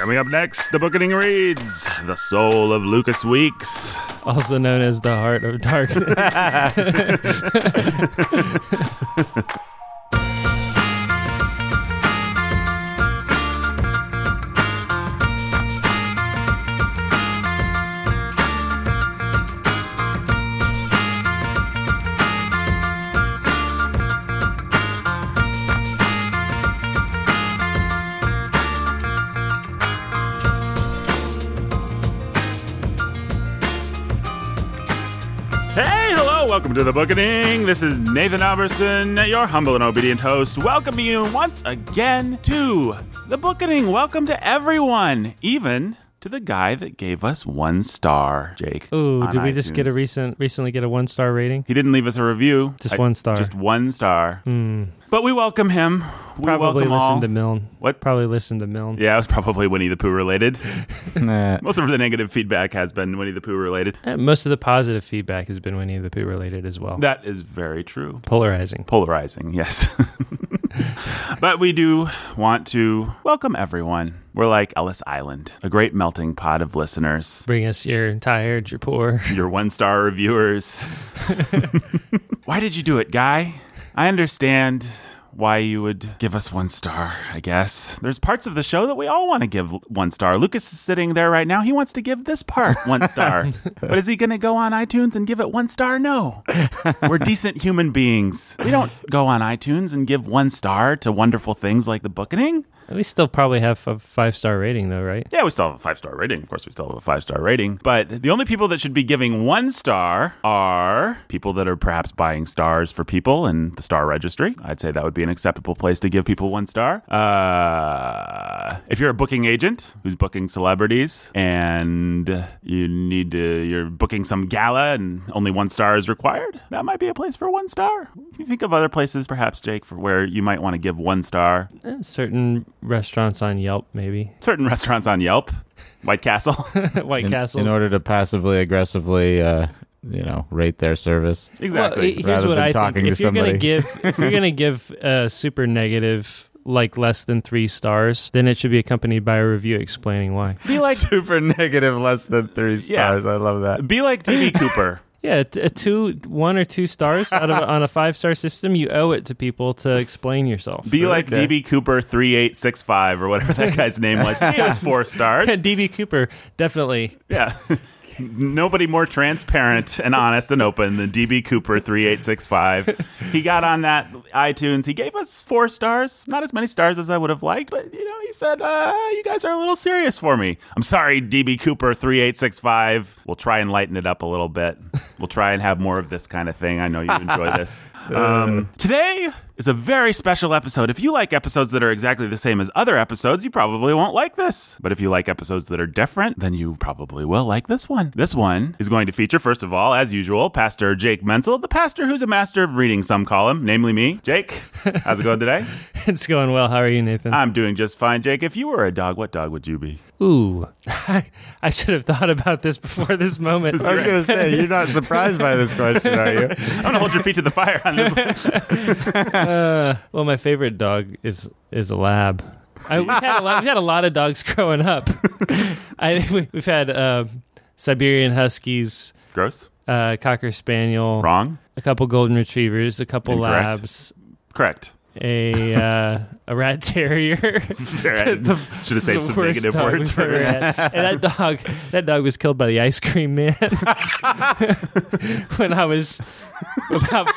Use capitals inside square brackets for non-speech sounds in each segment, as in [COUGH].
Coming up next, the Bookening reads The Soul of Lucas Weeks. also known as the Heart of Darkness. [LAUGHS] [LAUGHS] welcome to the Bookening. This is Nathan Alberson, your humble and obedient host. Welcome to you once again to the Bookening. Welcome to everyone, even to the guy that gave us one star, Jake. Ooh, did we just get a recent recently get a one star rating? He didn't leave us a review. Just one star. Just one star. Hmm. But we welcome him. We Probably welcome listened all. to Milne. What? Probably listened to Milne. Yeah, it was probably Winnie the Pooh related. [LAUGHS] Nah. Most of the negative feedback has been Winnie the Pooh related. Eh, Most of the positive feedback has been Winnie the Pooh related as well. That is very true. Polarizing. Polarizing, yes. [LAUGHS] but we do want to welcome everyone. We're like Ellis Island, a great melting pot of listeners. Bring us your tired, your poor. Your one star reviewers. [LAUGHS] why did you do it, Guy? I understand why you would give us one star, I guess. There's parts of the show that we all want to give one star. Lucas is sitting there right now. He wants to give this part one star. [LAUGHS] but is he going to go on iTunes and give it one star? No. We're decent human beings. We don't go on iTunes and give one star to wonderful things like the Bookening. We still probably have a five star rating though, right? Yeah, we still have a five star rating. Of course, we still have a five star rating. But the only people that should be giving one star are people that are perhaps buying stars for people in the star registry. I'd say that would be an acceptable place to give people one star. Uh, if you're a booking agent who's booking celebrities and you need to, you're booking some gala and only one star is required, that might be a place for one star. You think of other places, perhaps, Jake, for where you might want to give one star. Eh, certain restaurants on Yelp, maybe. Certain restaurants on Yelp, White Castle. [LAUGHS] White in, Castles. in order to passively aggressively uh, you know rate their service exactly. Well, here's what than I talking think. [LAUGHS] If you're gonna give, if you're gonna give a super negative, like less than three stars, then it should be accompanied by a review explaining why. be like [LAUGHS] super negative less than three stars Yeah. i love that be like DB Cooper. Yeah, t- a two, one or two stars out of on a five star system, you owe it to people to explain yourself. Be like Okay. DB Cooper three eight six five or whatever that [LAUGHS] guy's name was. He was four stars. [LAUGHS] DB Cooper, definitely. Yeah. [LAUGHS] Nobody more transparent and honest and open than DB Cooper 3865. He got on that iTunes. He gave us four stars. Not as many stars as I would have liked, but you know, he said, uh, you guys are a little serious for me. I'm sorry, DB Cooper 3865. We'll try and lighten it up a little bit. We'll try and have more of this kind of thing. I know you enjoy this. [LAUGHS] Um, today is a very special episode. If you like episodes that are exactly the same as other episodes, you probably won't like this. But if you like episodes that are different, then you probably will like this one. This one is going to feature, first of all, as usual, Pastor Jake Menzel, the pastor who's a master of reading, some call him, namely me. Jake, how's it going today? [LAUGHS] It's going well. How are you, Nathan? I'm doing just fine, Jake. If you were a dog, what dog would you be? Ooh, [LAUGHS] I should have thought about this before this moment. i was gonna say you're not surprised by this question are you [LAUGHS] I'm going to hold your feet to the fire on this one. Uh, [LAUGHS] well, my favorite dog is is a lab. I, we've, had a lot, we've had a lot of dogs [LAUGHS] growing up. [LAUGHS] I, we- we've had uh, Siberian Huskies, Gross. uh, Cocker Spaniel, Wrong. a couple Golden Retrievers, a couple Incorrect. Labs, Correct. a uh, a Rat Terrier. Right. Should have saved some negative words for And that dog, that dog was killed by the ice cream man when I was about.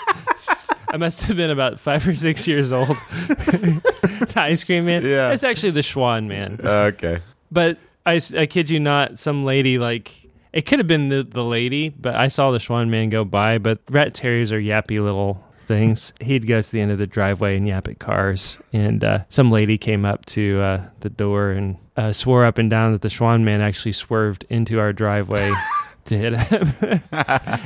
I must have been about five or six years old. [LAUGHS] the ice cream man. Yeah. it's actually the Schwan man. okay But I kid you not, some lady like it could have been the the lady, but I saw the Schwan man go by. But rat terriers are yappy little things. He'd go to the end of the driveway and yap at cars, and uh, some lady came up to uh, the door and uh, swore up and down that the Schwan man actually swerved into our driveway. [LAUGHS] To hit him, [LAUGHS]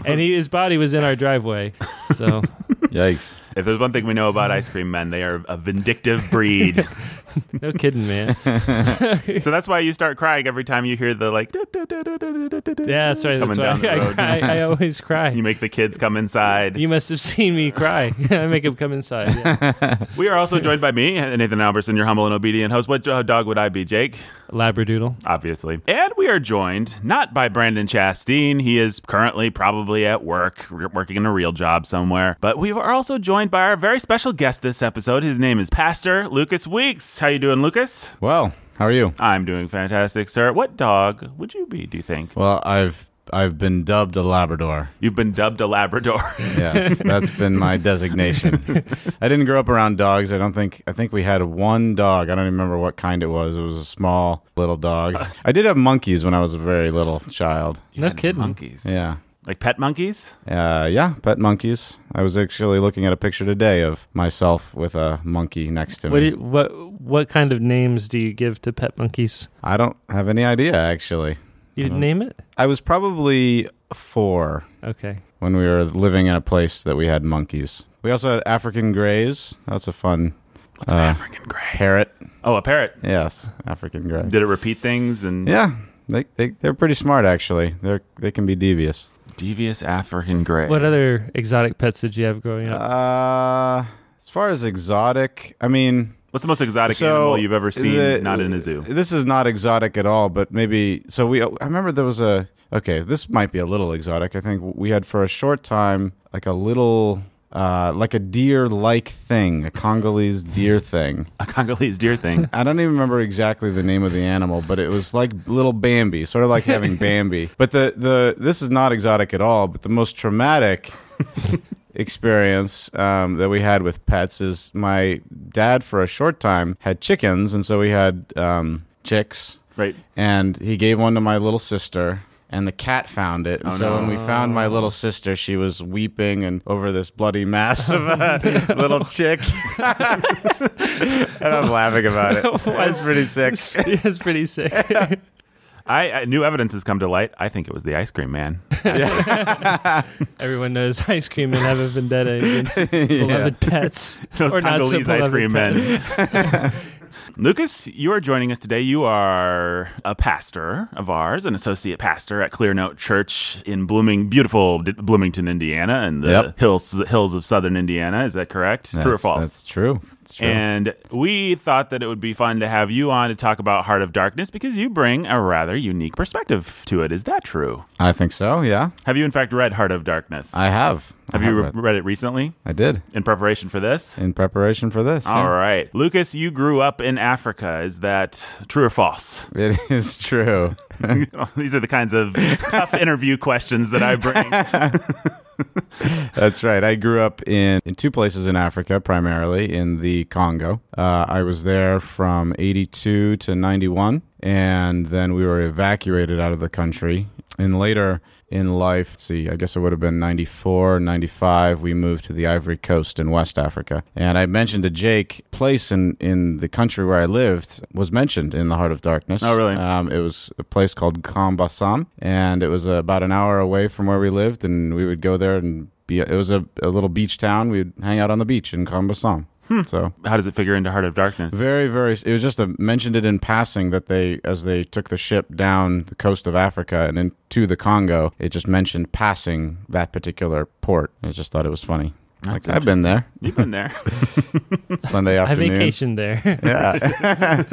and he, his body was in our driveway. So yikes If there's one thing we know about ice cream men, they are a vindictive breed. [LAUGHS] no kidding, man. [LAUGHS] so that's why you start crying every time you hear the like. Yeah, [LAUGHS] that's right. That's why I, cry. I always cry. You make the kids come inside. You must have seen me cry. I make them come inside. Yeah. We are also joined by me, Nathan Alberson, your humble and obedient host. What uh, dog would I be, Jake? Labradoodle. obviously. And we are joined not by Brandon Chasteen. He is currently probably at work, r- working in a real job somewhere. But we are also joined by our very special guest this episode. His name is Pastor Lucas Weeks. How you doing, Lucas? Well, how are you? I'm doing fantastic, sir. What dog would you be, do you think? Well, I've I've been dubbed a Labrador. You've been dubbed a Labrador. [LAUGHS] Yes, that's been my designation. [LAUGHS] I didn't grow up around dogs. I don't think. I think we had one dog. I don't even remember what kind it was. It was a small little dog. I did have monkeys when I was a very little child. You No had kidding. Monkeys. Yeah. Like pet monkeys? Uh, yeah, pet monkeys. I was actually looking at a picture today of myself with a monkey next to me. What, do you, what what kind of names do you give to pet monkeys? I don't have any idea actually. You didn't name it? I was probably four Okay. when we were living in a place that we had monkeys. We also had African greys. That's a fun What's Uh, an African gray? parrot. Oh, a parrot. Yes, African gray. Did it repeat things and Yeah, they, they they're pretty smart actually. They're they can be devious. devious African gray? What other exotic pets did you have growing up? Uh, as far as exotic, I mean, What's the most exotic so animal you've ever seen the- not in a zoo? This is not exotic at all, but maybe so we. I remember there was a okay. This might be a little exotic. I think we had for a short time like a little. Uh, like a deer-like thing, a Congolese deer thing. [LAUGHS] A Congolese deer thing. I don't even remember exactly the name of the animal, but it was like little Bambi, sort of like having [LAUGHS] Bambi. But the the this is not exotic at all. But the most traumatic [LAUGHS] experience um, that we had with pets is my dad for a short time had chickens, and so we had um, chicks, Right. and he gave one to my little sister. And the cat found it. And Oh, so no. when we found my little sister, she was weeping and over this bloody mass of a [LAUGHS] little chick. [LAUGHS] and I'm laughing about it. [LAUGHS] That's pretty sick. it's pretty sick. I, I new evidence has come to light. I think it was the ice cream man. [LAUGHS] Everyone knows ice cream and have a vendetta against [LAUGHS] beloved pets. [LAUGHS] Those or not so Congolese ice beloved cream pets. men. Lucas, you are joining us today. You are a pastor of ours, an associate pastor at Clear Note Church in Blooming, beautiful D- Bloomington, Indiana, and the Yep. hills hills of southern Indiana. Is that correct? True or That's- false? That's true. It's true. And we thought that it would be fun to have you on to talk about Heart of Darkness because you bring a rather unique perspective to it. Is that true? I think so. Yeah, Have you, in fact, read Heart of Darkness? I have. have I you re- read- read it recently I did in preparation for this? in preparation for this. All yeah. right. Lucas, you grew up in Africa. Is that true or false? It [LAUGHS] is true. [LAUGHS] These are the kinds of [LAUGHS] tough interview questions that I bring. That's right. I grew up in, in two places in Africa, primarily in the Congo. Uh, I was there from 82 to 91, and then we were evacuated out of the country. And later in life, let's see, I guess it would have been 94, 95, we moved to the Ivory Coast in West Africa. And I mentioned to Jake, place in, in the country where I lived was mentioned in the Heart of Darkness. Oh, really? Um, it was a place called Grand-Bassam, and it was about an hour away from where we lived, and we would go there and be. It was a, a little beach town. We'd hang out on the beach in Grand-Bassam. So How does it figure into Heart of Darkness? very, very. It was just a, mentioned it in passing that they, as they took the ship down the coast of Africa and into the Congo, it just mentioned passing that particular port. I just thought it was funny. That's like I've been there You've been there. [LAUGHS] Sunday afternoon. I afternoon. vacationed there. Yeah,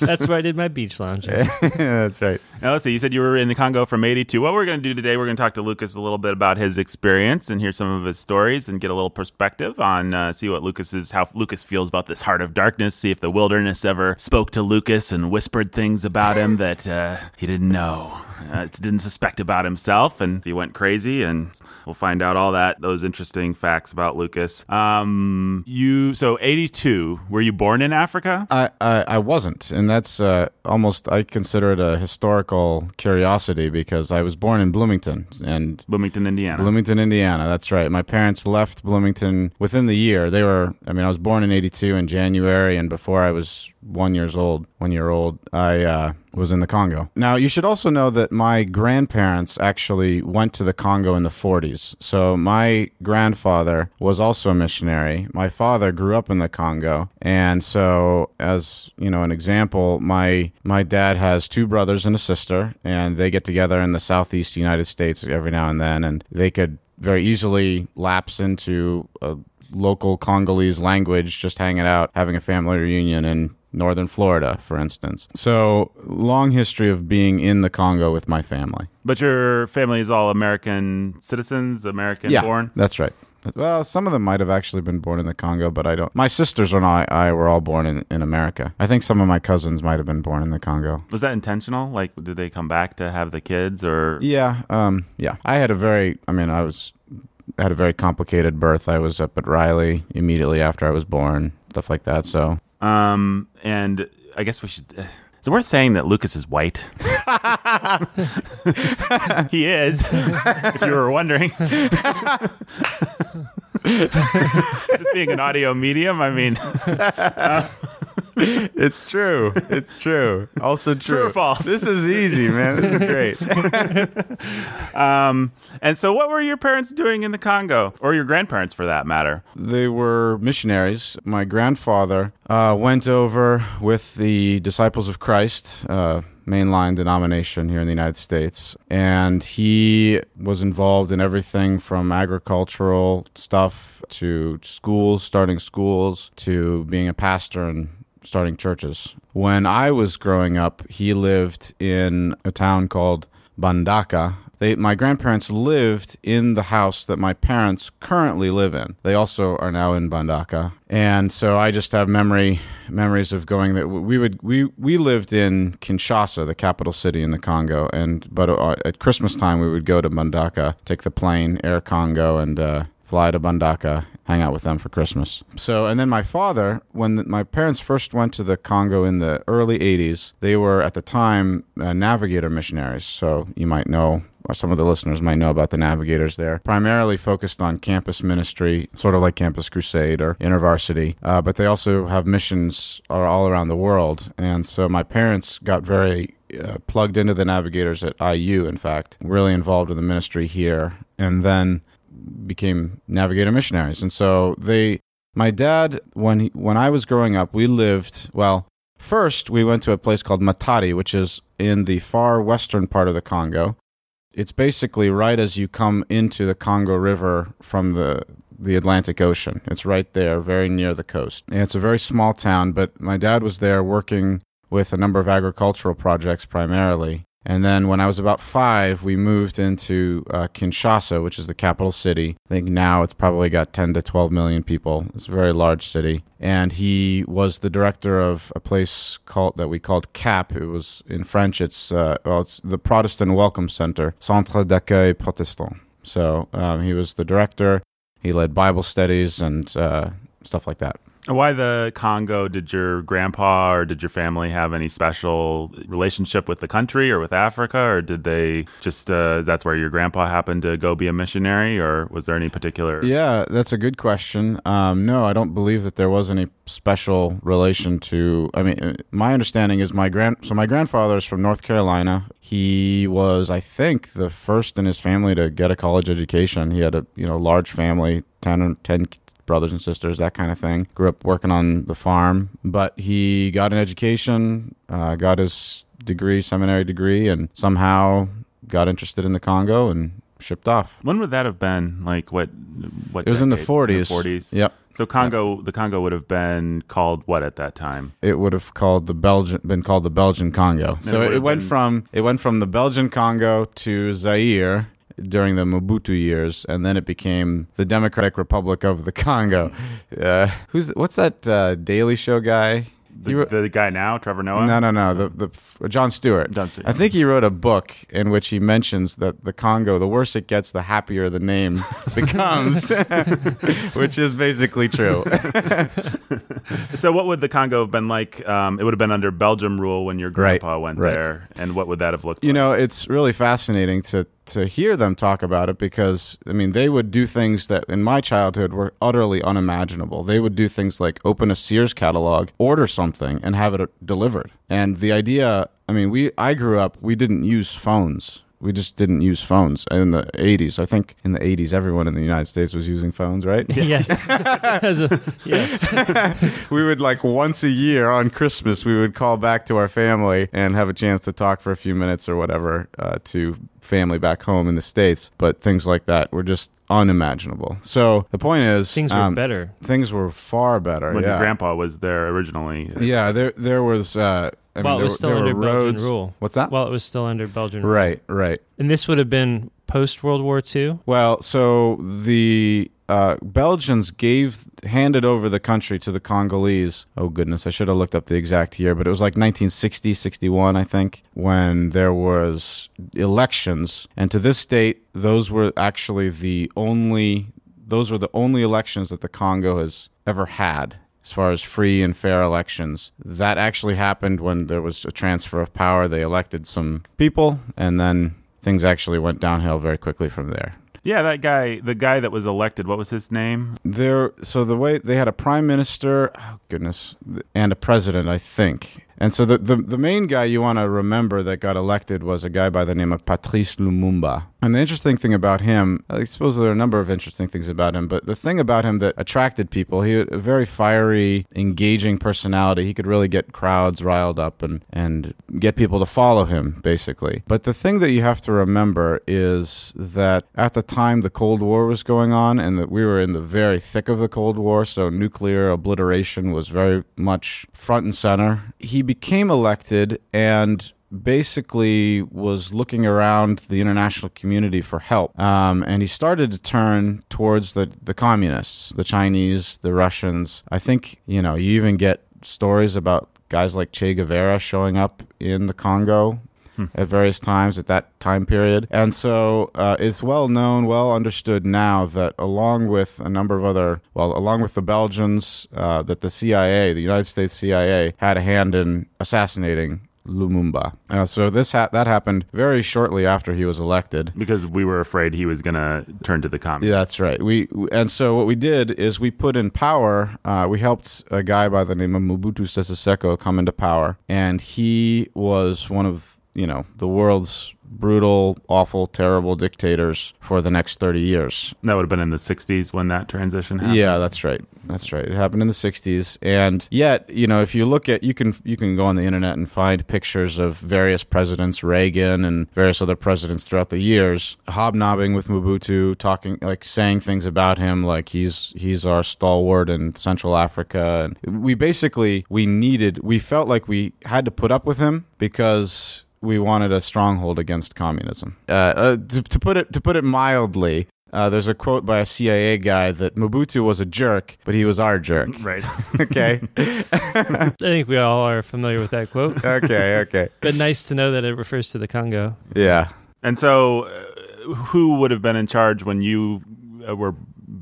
[LAUGHS] That's where I did my beach lounging. [LAUGHS] that's right. Now, let's see. You said you were in the Congo from 82. What we're going to do today, we're going to talk to Lucas a little bit about his experience and hear some of his stories and get a little perspective on, uh, see what Lucas is, how Lucas feels about this heart of darkness, see if the wilderness ever spoke to Lucas and whispered things about him that uh, he didn't know, uh, [LAUGHS] didn't suspect about himself, and he went crazy. And we'll find out all that, those interesting facts about Lucas. Um, you, so 82, were you born in Africa? I, I, I wasn't, and that's uh, almost I consider it a historical curiosity because I was born in Bloomington and Bloomington, Indiana. Bloomington, Indiana. That's right. My parents left Bloomington within the year. They were, I mean, I was born in '82 in January, and before I was one years old, one year old, I uh, was in the Congo. Now, you should also know that my grandparents actually went to the Congo in the 40s. So my grandfather was also a missionary. My father grew up in the Congo, and so as you know, an example, my my dad has two brothers and a sister, and they get together in the southeast United States every now and then, and they could very easily lapse into a local Congolese language, just hanging out, having a family reunion, and northern Florida, for instance. So, long history of being in the Congo with my family. But your family is all American citizens, American yeah, born? That's right. Well, some of them might have actually been born in the Congo, but I don't. My sisters and I, I were all born in, in America. I think some of my cousins might have been born in the Congo. Was that intentional? Like, did they come back to have the kids, or Yeah, um, yeah. I had a very, I mean, I was had a very complicated birth. I was up at Riley immediately after I was born, stuff like that. So um? And I guess we should. Is it worth saying that Lucas is white? [LAUGHS] he is, if you were wondering. [LAUGHS] this being an audio medium, I mean, [LAUGHS] [LAUGHS] it's true. It's true. Also true. True or false? This is easy, man. This is great. [LAUGHS] [LAUGHS] um, and so what were your parents doing in the Congo, or your grandparents for that matter? They were missionaries. My grandfather uh, went over with the Disciples of Christ. Uh, mainline denomination here in the United States. And he was involved in everything from agricultural stuff to schools, starting schools, to being a pastor and starting churches. When I was growing up, he lived in a town called Mbandaka. They, my grandparents lived in the house that my parents currently live in. They also are now in Mbandaka, and so I just have memory memories of going that we would we we lived in Kinshasa, the capital city in the Congo, and but uh, at Christmas time we would go to Mbandaka, take the plane, Air Congo, and uh, fly to Mbandaka, hang out with them for Christmas. So, and then my father, when the, my parents first went to the Congo in the early 80s, they were at the time uh, navigator missionaries. So, you might know, some of the listeners might know about the navigators there. Primarily focused on campus ministry, sort of like Campus Crusade or InterVarsity, uh, but they also have missions all around the world. And so, my parents got very uh, plugged into the navigators at IU, in fact, really involved in the ministry here. And then became navigator missionaries. And so they, my dad, when he, when I was growing up, we lived well. First, we went to a place called Matadi, which is in the far western part of the Congo. It's basically right as you come into the Congo River from the the Atlantic Ocean. It's right there, very near the coast. And it's a very small town, but my dad was there working with a number of agricultural projects primarily. And then when I was about five, we moved into uh, Kinshasa, which is the capital city. I think now it's probably got 10 to 12 million people. It's a very large city. And he was the director of a place called that we called CAP. It was in French. It's uh, well, it's the Protestant Welcome Center, Centre d'accueil protestant. So um, he was the director. He led Bible studies and uh, stuff like that. Why the Congo? Did your grandpa or did your family have any special relationship with the country or with Africa, or did they just uh, that's where your grandpa happened to go be a missionary, or was there any particular? Yeah, that's a good question. Um, no, I don't believe that there was any special relation to. I mean, my understanding is my grand. So my grandfather is from North Carolina. He was, I think, the first in his family to get a college education. He had a you know large family, 10, 10 brothers and sisters, that kind of thing. Grew up working on the farm, but he got an education, uh, got his degree, seminary degree, and somehow got interested in the Congo and shipped off. When would that have been? Like what? What? It was in the 40s. Forties. Yep. So Congo, the Congo would have been called what at that time? It would have called the Belgian been called the Belgian Congo. So it it, went been- from it went from the Belgian Congo to Zaire during the Mobutu years, and then it became the Democratic Republic of the Congo. [LAUGHS] Uh, who's what's that uh, Daily Show guy? The, wrote- the guy now, Trevor Noah. No, no, no. The the uh, Jon Stewart. Jon Stewart. I think he wrote a book in which he mentions that the Congo, the worse it gets, the happier the name [LAUGHS] becomes, [LAUGHS] which is basically true. So what would the Congo have been like? Um, it would have been under Belgium rule when your Right, grandpa went right. there, and what would that have looked like you like? know, it's really fascinating to to hear them talk about it because I mean, they would do things that in my childhood were utterly unimaginable. They would do things like open a Sears catalog, order something, and have it delivered. And the idea, I mean, we I grew up, we didn't use phones. We just didn't use phones in the 80s. I think in the 80s, everyone in the United States was using phones, right? [LAUGHS] yes. [LAUGHS] A- yes. [LAUGHS] we would like once a year on Christmas, we would call back to our family and have a chance to talk for a few minutes or whatever uh, to family back home in the States. But things like that were just unimaginable. So the point is, Things were um, better. Things were far better. when yeah. your grandpa was there originally. yeah, there there was. Uh, I mean, it was there, still there under Belgian roads. rule. What's that? While it was still under Belgian rule. right, right. And this would have been post World War II. Well, so the uh, Belgians gave handed over the country to the Congolese. Oh goodness, I should have looked up the exact year, but it was like 1960, 61, I think, when there was elections, and to this date, those were actually the only those were the only elections that the Congo has ever had. As far as free and fair elections, that actually happened when there was a transfer of power. They elected some people, and then things actually went downhill very quickly from there. Yeah, that guy, the guy that was elected, what was his name? There, so the way they had a prime minister, oh goodness, and a president, I think. And so the, the, the main guy you want to remember that got elected was a guy by the name of Patrice Lumumba. And the interesting thing about him, I suppose there are a number of interesting things about him, but the thing about him that attracted people, he had a very fiery, engaging personality. He could really get crowds riled up and, and get people to follow him, basically. But the thing that you have to remember is that at the time the Cold War was going on and that we were in the very thick of the Cold War, so nuclear obliteration was very much front and center. He became elected and basically was looking around the international community for help. Um, and he started to turn towards the, the communists, the Chinese, the Russians. I think, you know, you even get stories about guys like Che Guevara showing up in the Congo at various times at that time period. And so uh, it's well known, well understood now that along with a number of other, well, along with the Belgians, uh, that the CIA, the United States CIA, had a hand in assassinating Lumumba. Uh, so this ha- that happened very shortly after he was elected. Because we were afraid he was going to turn to the communists. Yeah, that's right. We and so what we did is we put in power. Uh, we helped a guy by the name of Mobutu Sese Seko come into power, and he was one of you know the world's brutal, awful, terrible dictators for the next thirty years. That would have been in the 60s when that transition happened. Yeah, that's right. That's right. It happened in the '60s, and yet, you know, if you look at, you can you can go on the internet and find pictures of various presidents, Reagan and various other presidents throughout the years, hobnobbing with Mobutu, talking like saying things about him, like he's he's our stalwart in Central Africa, and we basically we needed, we felt like we had to put up with him because we wanted a stronghold against communism. Uh, uh, to, to put it to put it mildly, uh, there's a quote by a CIA guy that Mobutu was a jerk, but he was our jerk. [LAUGHS] Right. [LAUGHS] Okay, [LAUGHS] I think we all are familiar with that quote. okay, okay. but nice to know that it refers to the Congo. Yeah. and so, uh, who would have been in charge when you uh, were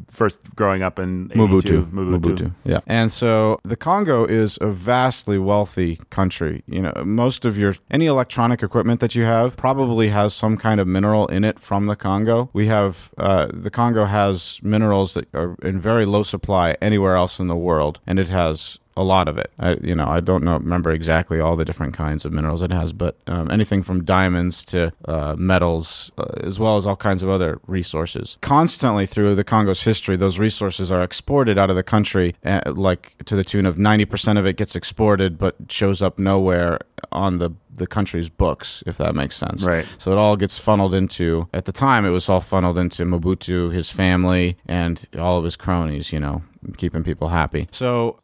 first growing up in 82? Mobutu. Mobutu. Mobutu. Yeah. And so the Congo is a vastly wealthy country. You know, most of your any electronic equipment that you have probably has some kind of mineral in it from the Congo. We have uh, the Congo has minerals that are in very low supply anywhere else in the world, and it has a lot of it. I, you know, I don't know, remember exactly all the different kinds of minerals it has, but um, anything from diamonds to uh, metals, uh, as well as all kinds of other resources. Constantly through the Congo's history, those resources are exported out of the country, uh, like to the tune of ninety percent of it gets exported, but shows up nowhere on the the country's books, if that makes sense. Right. So it all gets funneled into, at the time, it was all funneled into Mobutu, his family, and all of his cronies, you know, keeping people happy. So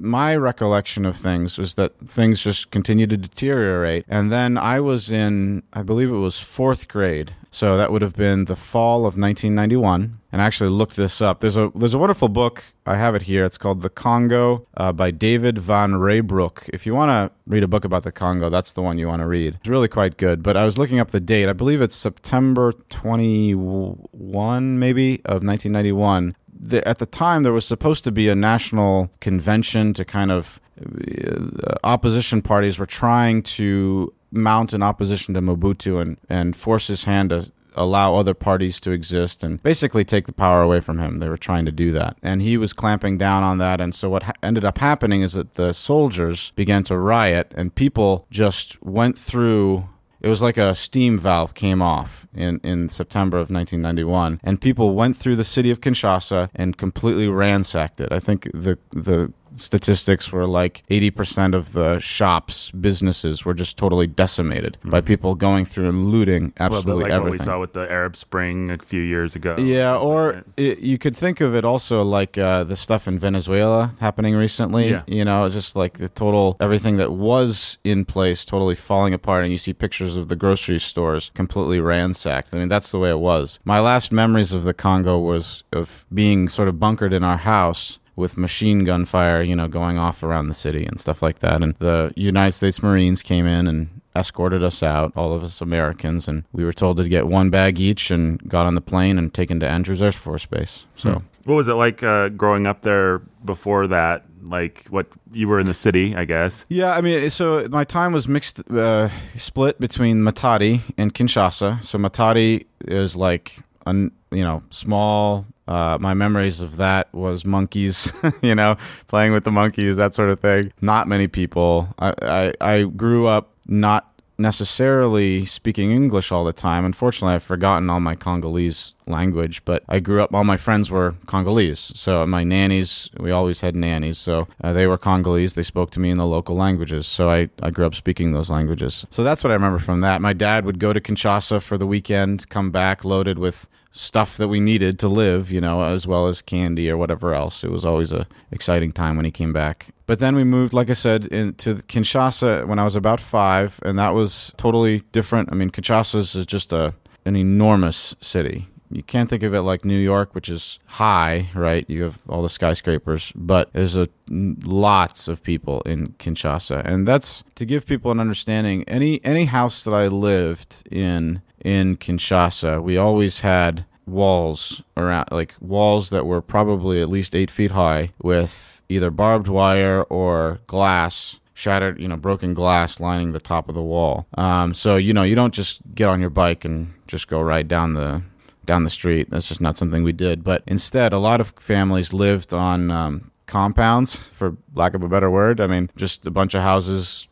my recollection of things was that things just continued to deteriorate. And then I was in, I believe it was fourth grade. So that would have been the fall of 1991. And I actually looked this up. There's a there's a wonderful book. I have it here. It's called The Congo uh, by David Van Reybrouck. If you want to read a book about the Congo, that's the one you want to read. It's really quite good. But I was looking up the date. I believe it's September 21, maybe, of 1991 the, at the time there was supposed to be a national convention to kind of uh, opposition parties were trying to mount an opposition to Mobutu and, and force his hand to allow other parties to exist and basically take the power away from him. They were trying to do that. And he was clamping down on that. And so what ha- ended up happening is that the soldiers began to riot and people just went through it was like a steam valve came off in, in September of 1991, and people went through the city of Kinshasa and completely ransacked it. I think the the statistics were like 80% of the shops, businesses were just totally decimated by people going through and looting A little bit absolutely like what we everything. saw with the Arab Spring a few years ago. Yeah, like or it, you could think of it also like uh, the stuff in Venezuela happening recently. Yeah. You know, just like the total everything that was in place totally falling apart, and you see pictures of the grocery stores completely ransacked. I mean, that's the way it was. My last memories of the Congo was of being sort of bunkered in our house. With machine gun fire, you know, going off around the city and stuff like that. And the United States Marines came in and escorted us out, all of us Americans, and we were told to get one bag each and got on the plane and taken to Andrews Air Force Base. So What was it like uh, growing up there before that? Like what you were in the city, I guess. yeah, I mean, so my time was mixed, uh, split between Matadi and Kinshasa. So Matadi is like a you know small. Uh, my memories of that was monkeys, [LAUGHS] you know, playing with the monkeys, that sort of thing. Not many people. I, I, I grew up not necessarily speaking English all the time. Unfortunately, I've forgotten all my Congolese language, but I grew up, all my friends were Congolese. So my nannies, we always had nannies. So uh, they were Congolese. They spoke to me in the local languages. So I, I grew up speaking those languages. So that's what I remember from that. My dad would go to Kinshasa for the weekend, come back loaded with stuff that we needed to live, you know, as well as candy or whatever else. It was always a exciting time when he came back. But then we moved, like I said, into Kinshasa when I was about five, and that was totally different. I mean, Kinshasa is just a an enormous city. You can't think of it like New York, which is high, right? You have all the skyscrapers, but there's a lots of people in Kinshasa, and that's to give people an understanding. Any any house that I lived in in Kinshasa, we always had walls around, like walls that were probably at least eight feet high, with either barbed wire or glass shattered, you know, broken glass lining the top of the wall. Um, so you know, you don't just get on your bike and just go right down the down the street. That's just not something we did. But instead, a lot of families lived on um, compounds, for lack of a better word. I mean, just a bunch of houses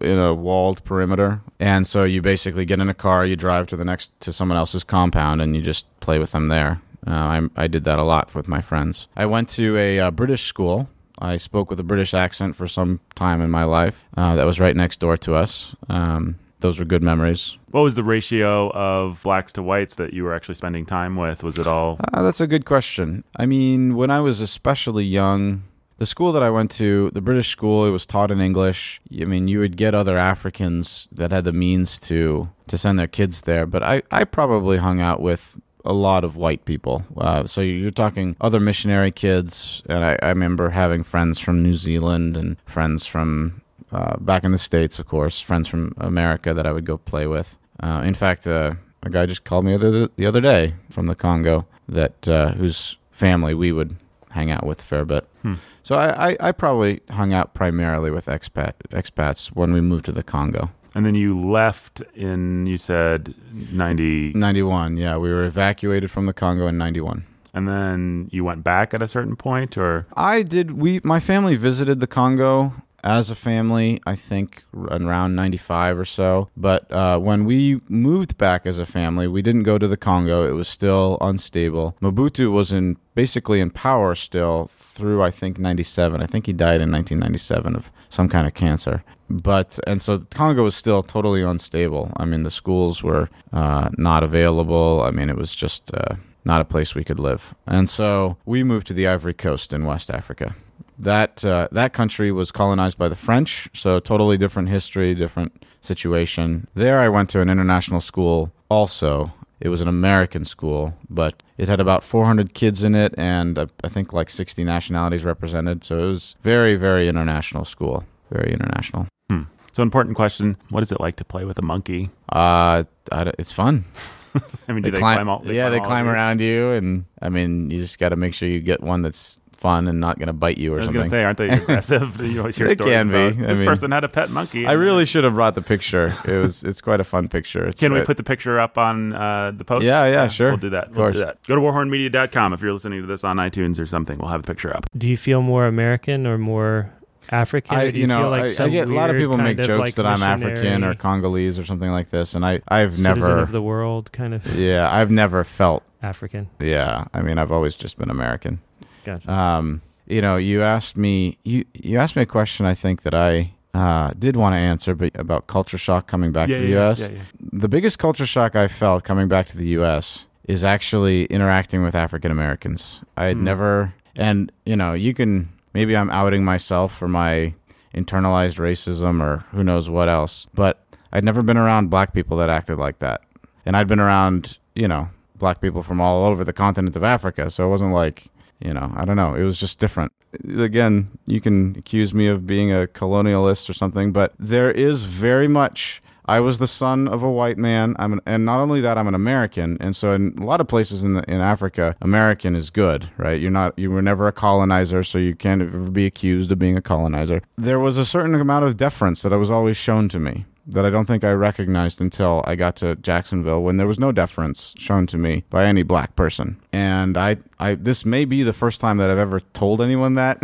in a walled perimeter. And so you basically get in a car, you drive to the next to someone else's compound, and you just play with them there. Uh, I, I did that a lot with my friends. I went to a uh, British school. I spoke with a British accent for some time in my life. Uh, that was right next door to us. Um, those were good memories. What was the ratio of blacks to whites that you were actually spending time with? Was it all Uh, that's a good question. I mean, when I was especially young, the school that I went to, the British school, it was taught in English. I mean, you would get other Africans that had the means to to send their kids there, but I, I probably hung out with a lot of white people. Uh, so you're talking other missionary kids, and I, I remember having friends from New Zealand and friends from uh, back in the states, of course, friends from America that I would go play with. Uh, in fact, uh, a guy just called me the other, the other day from the Congo that uh, whose family we would hang out with a fair bit. Hmm. So I, I, I probably hung out primarily with expat expats when we moved to the Congo. And then you left in you said 90 Ninety one, yeah, we were evacuated from the Congo in ninety one. and then you went back at a certain point or I did. We my family visited the Congo as a family. I think around ninety five or so. But uh, when we moved back as a family, we didn't go to the Congo. It was still unstable. Mobutu was in basically in power still through I think ninety seven. I think he died in nineteen ninety seven of some kind of cancer. But and so the Congo was still totally unstable. I mean, the schools were uh, not available. I mean, it was just. Uh, not a place we could live. And so we moved to the Ivory Coast in West Africa. That uh, that country was colonized by the French, so totally different history, different situation. There, I went to an international school. Also, it was an American school, but it had about 400 kids in it, and uh, I think like 60 nationalities represented. So it was very, very international school. Very international. hmm. So important question, what is it like to play with a monkey? Uh, I it's fun. [LAUGHS] I mean, do they, climb, climb, all yeah, they all climb over you? around you, and I mean, you just got to make sure you get one that's fun and not going to bite you or something. I was going to say, aren't they [LAUGHS] aggressive? you always hear They stories can be. about I this mean- person had a pet monkey. I really should have brought the picture. It was it's quite a fun picture. It's, Can we put the picture up on uh, the post? Yeah, yeah, sure. We'll do that. Of We'll do course. that. Go to warhornmedia.com if you're listening to this on iTunes or something. We'll have a picture up. Do you feel more American or more African? I, do you, you know, feel like I, some I get a lot of people make of, jokes like, that I'm African or Congolese or something like this, and I, I've never, of the world kind of yeah, I've never felt, African. yeah. I mean, I've always just been American. Gotcha. Um, you know, you asked me, you you asked me a question. I think that I uh, did want to answer, but about culture shock coming back to the U.S. yeah, yeah. The biggest culture shock I felt coming back to the U.S. is actually interacting with African Americans. I had Hmm. never, and you know, you can maybe I'm outing myself for my internalized racism or who knows what else, but I'd never been around black people that acted like that, and I'd been around, you know, black people from all over the continent of Africa, so it wasn't like, you know, I don't know, it was just different. Again, you can accuse me of being a colonialist or something, but there is very much I was the son of a white man. I'm an, and not only that, I'm an American. And so in a lot of places in the, in Africa, American is good, right? You're not you were never a colonizer, so you can't ever be accused of being a colonizer. There was a certain amount of deference that was always shown to me that I don't think I recognized until I got to Jacksonville when there was no deference shown to me by any black person. And I, I this may be the first time that I've ever told anyone that,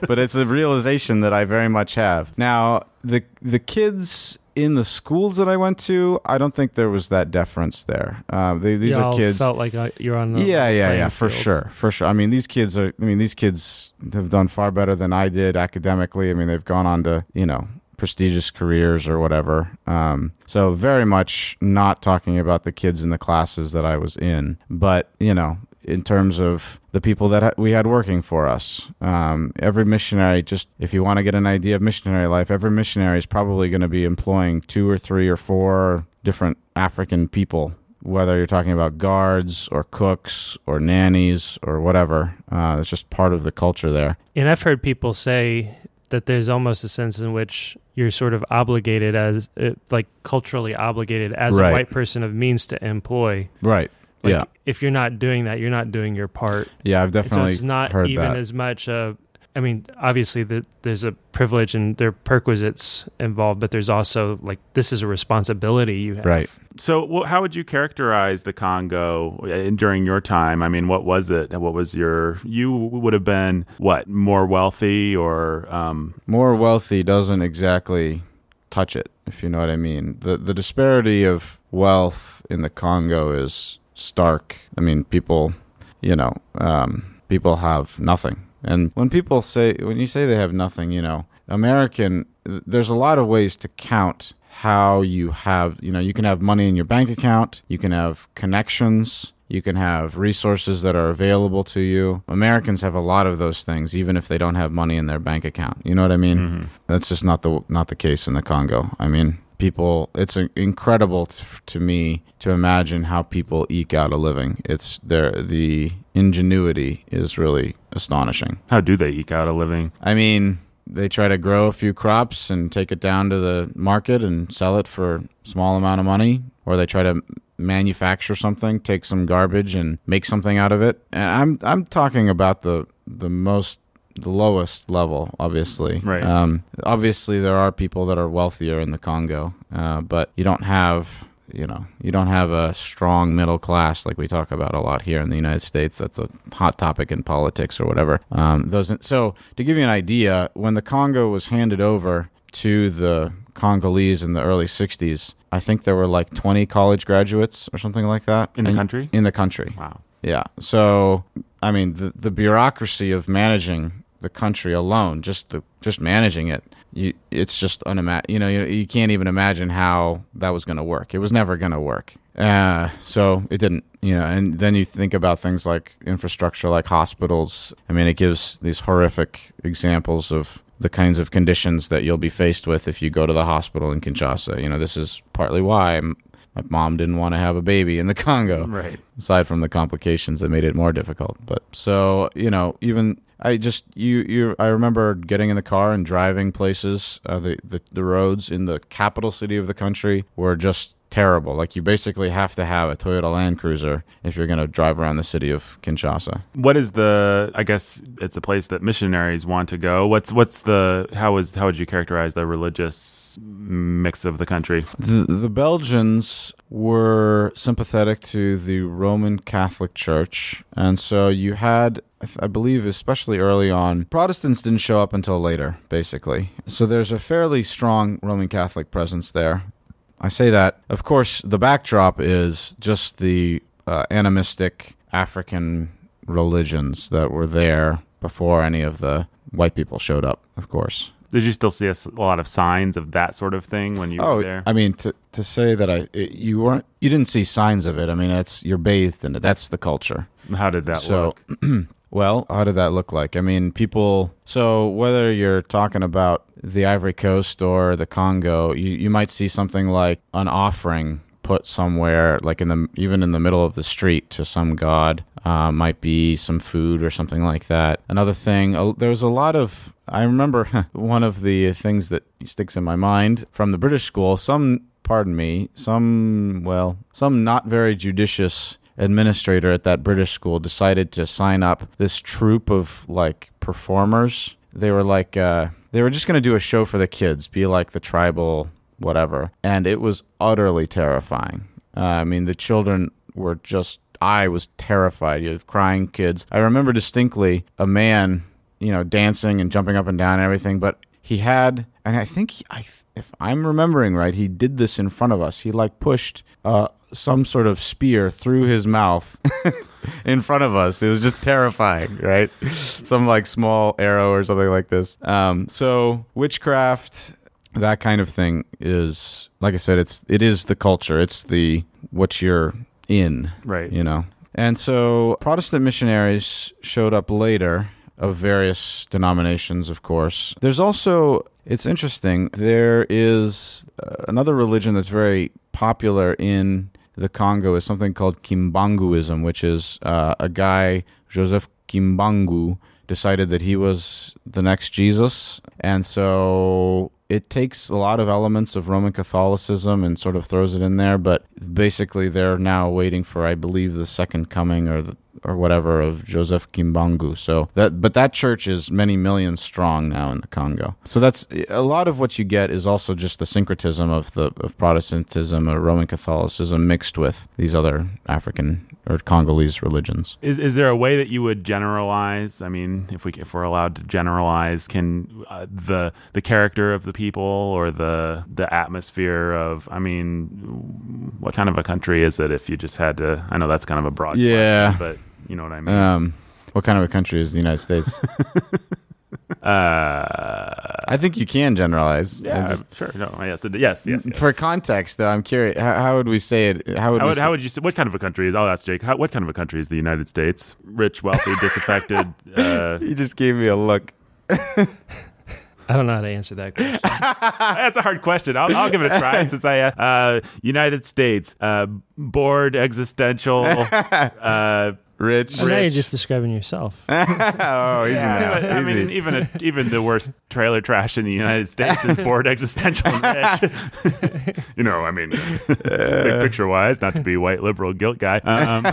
[LAUGHS] but it's a realization that I very much have. Now, the the kids in the schools that I went to, I don't think there was that deference there. Uh, they, these are kids. felt like uh, you're on the Yeah, yeah, yeah, for field. sure, for sure. I mean, these kids are. I mean, these kids have done far better than I did academically. I mean, they've gone on to you know prestigious careers or whatever. Um, so very much not talking about the kids in the classes that I was in, but you know, in terms of the people that we had working for us, um, every missionary. Just if you want to get an idea of missionary life, every missionary is probably going to be employing two or three or four different African people whether you're talking about guards or cooks or nannies or whatever. Uh, it's just part of the culture there. And I've heard people say that there's almost a sense in which you're sort of obligated as, uh, like, culturally obligated as Right. a white person of means to employ. Right. Like, yeah. If you're not doing that, you're not doing your part. Yeah, I've definitely so it's not even that. as much a. I mean, obviously, the, there's a privilege and there are perquisites involved, but there's also like this is a responsibility you have. right. So, wh- how would you characterize the Congo uh, during your time? I mean, what was it? What was your? You would have been what more wealthy or? Um, More wealthy doesn't exactly touch it, if you know what I mean. The the disparity of wealth in the Congo is stark. I mean, people, you know, um, people have nothing. And when people say when you say they have nothing, you know, American there's a lot of ways to count how you have, you know, you can have money in your bank account, you can have connections, you can have resources that are available to you. Americans have a lot of those things even if they don't have money in their bank account. You know what I mean? Mm-hmm. That's just not the not the case in the Congo. I mean, people it's incredible t- to me to imagine how people eke out a living. It's their the ingenuity is really astonishing. how do they eke out a living? I mean, they try to grow a few crops and take it down to the market and sell it for a small amount of money, or they try to manufacture something, take some garbage and make something out of it. And I'm I'm talking about the the most the lowest level, obviously. Right. Um, obviously, there are people that are wealthier in the Congo, uh, but you don't have you know you don't have a strong middle class like we talk about a lot here in the United States. That's a hot topic in politics or whatever. Um, those so to give you an idea, when the Congo was handed over to the Congolese in the early '60s, I think there were like 20 college graduates or something like that In the And- country? In the country, Wow. yeah. So, I mean, the the bureaucracy of managing the country alone, just the just managing it, you, it's just unima- You know, you, you can't even imagine how that was going to work. It was never going to work. Uh, so it didn't. You know, and then you think about things like infrastructure, like hospitals. I mean, it gives these horrific examples of the kinds of conditions that you'll be faced with if you go to the hospital in Kinshasa. You know, this is partly why m- my mom didn't want to have a baby in the [LAUGHS] Congo Right. aside from the complications that made it more difficult. But so you know, even I just you you I remember getting in the car and driving places. Uh, the, the the roads in the capital city of the country were just terrible. Like you basically have to have a Toyota Land Cruiser if you're going to drive around the city of Kinshasa. What is the? I guess it's a place that missionaries want to go. What's what's the? How is how would you characterize the religious mix of the country? The, the Belgians were sympathetic to the Roman Catholic Church, and so you had, I th- I believe, especially early on, Protestants didn't show up until later, basically. So there's a fairly strong Roman Catholic presence there. I say that, of course, the backdrop is just the uh, animistic African religions that were there before any of the white people showed up, of course. Did you still see a lot of signs of that sort of thing when you oh, were there? I mean, to to say that I it, you weren't you didn't see signs of it. I mean, that's you're bathed in it. That's the culture. How did that so, look? [CLEARS THROAT] well, how did that look like? I mean, people. So whether you're talking about the Ivory Coast or the Congo, you you might see something like an offering put somewhere, like in the even in the middle of the street to some god. Uh, might be some food or something like that. Another thing, there was a lot of. I remember [LAUGHS] one of the things that sticks in my mind from the British school. Some, pardon me, some well, some not very judicious administrator at that British school decided to sign up this troupe of like performers. They were like uh, they were just going to do a show for the kids, be like the tribal whatever, and it was utterly terrifying. Uh, I mean, the children were just. I was terrified. You have crying kids. I remember distinctly a man, you know, dancing and jumping up and down and everything, but he had, and I think, he, I, if I'm remembering right, he did this in front of us. He like pushed uh, some sort of spear through his mouth [LAUGHS] in front of us. It was just terrifying, right? Some like small arrow or something like this. Um, so witchcraft, that kind of thing is, like I said, it's it is the culture. It's the what you're in, Right. You know. And so Protestant missionaries showed up later of various denominations, of course. There's also, it's interesting, there is uh, another religion that's very popular in the Congo is something called Kimbanguism, which is uh, a guy, Joseph Kimbangu, decided that he was the next Jesus. And so it takes a lot of elements of Roman Catholicism and sort of throws it in there, but basically they're now waiting for, I believe, the second coming or the, or whatever of Joseph Kimbangu. So that, but that church is many millions strong now in the Congo. So that's a lot of what you get is also just the syncretism of the of Protestantism or Roman Catholicism mixed with these other African or Congolese religions. Is is there a way that you would generalize? I mean, if we if we're allowed to generalize, can uh, the the character of the people or the the atmosphere of? I mean, what kind of a country is it? If you just had to, I know that's kind of a broad, Yeah. question, but you know what I mean. Um, what kind of a country is the United States? [LAUGHS] uh, I think you can generalize. yeah, I just- sure. No, yes, yes, yes. yes. For context, though, I'm curious. How, how would we say it? How would How would, say- how would you say? What kind of a country is? Oh, that's Jake. How, what kind of a country is the United States? Rich, wealthy, [LAUGHS] disaffected. Uh, [LAUGHS] You just gave me a look. I don't know how to answer that question. That's a hard question. I'll, I'll give it a try since I uh, uh, United States uh, bored existential. Uh, Rich. Oh, now you're just describing yourself. [LAUGHS] oh, easy now. I mean, even a, even the worst trailer trash in the United States is bored existential [LAUGHS] rich. [LAUGHS] you know, I mean, big picture wise, not to be white liberal guilt guy. Um,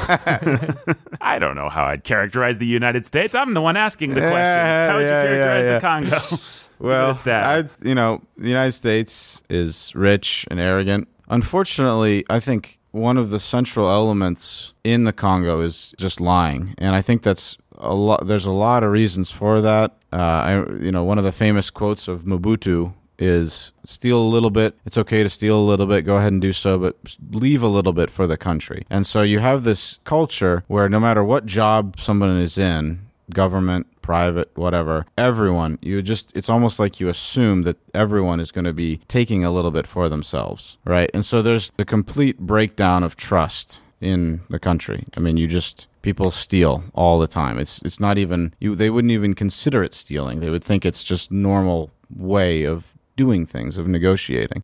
I don't know how I'd characterize the United States. I'm the one asking the questions. How would yeah, you characterize yeah, the Congo? Give it a Well. I, you know, the United States is rich and arrogant. Unfortunately, I think one of the central elements in the Congo is just lying, and I think that's a lot. There's a lot of reasons for that. Uh, I, you know, one of the famous quotes of Mobutu is steal a little bit. It's okay to steal a little bit. Go ahead and do so, but leave a little bit for the country. And so you have this culture where no matter what job someone is in, government, private, whatever, everyone, you just, it's almost like you assume that everyone is going to be taking a little bit for themselves, right? And so there's the complete breakdown of trust in the country. I mean, you just, people steal all the time. It's, it's not even, you, they wouldn't even consider it stealing. They would think it's just normal way of doing things, of negotiating.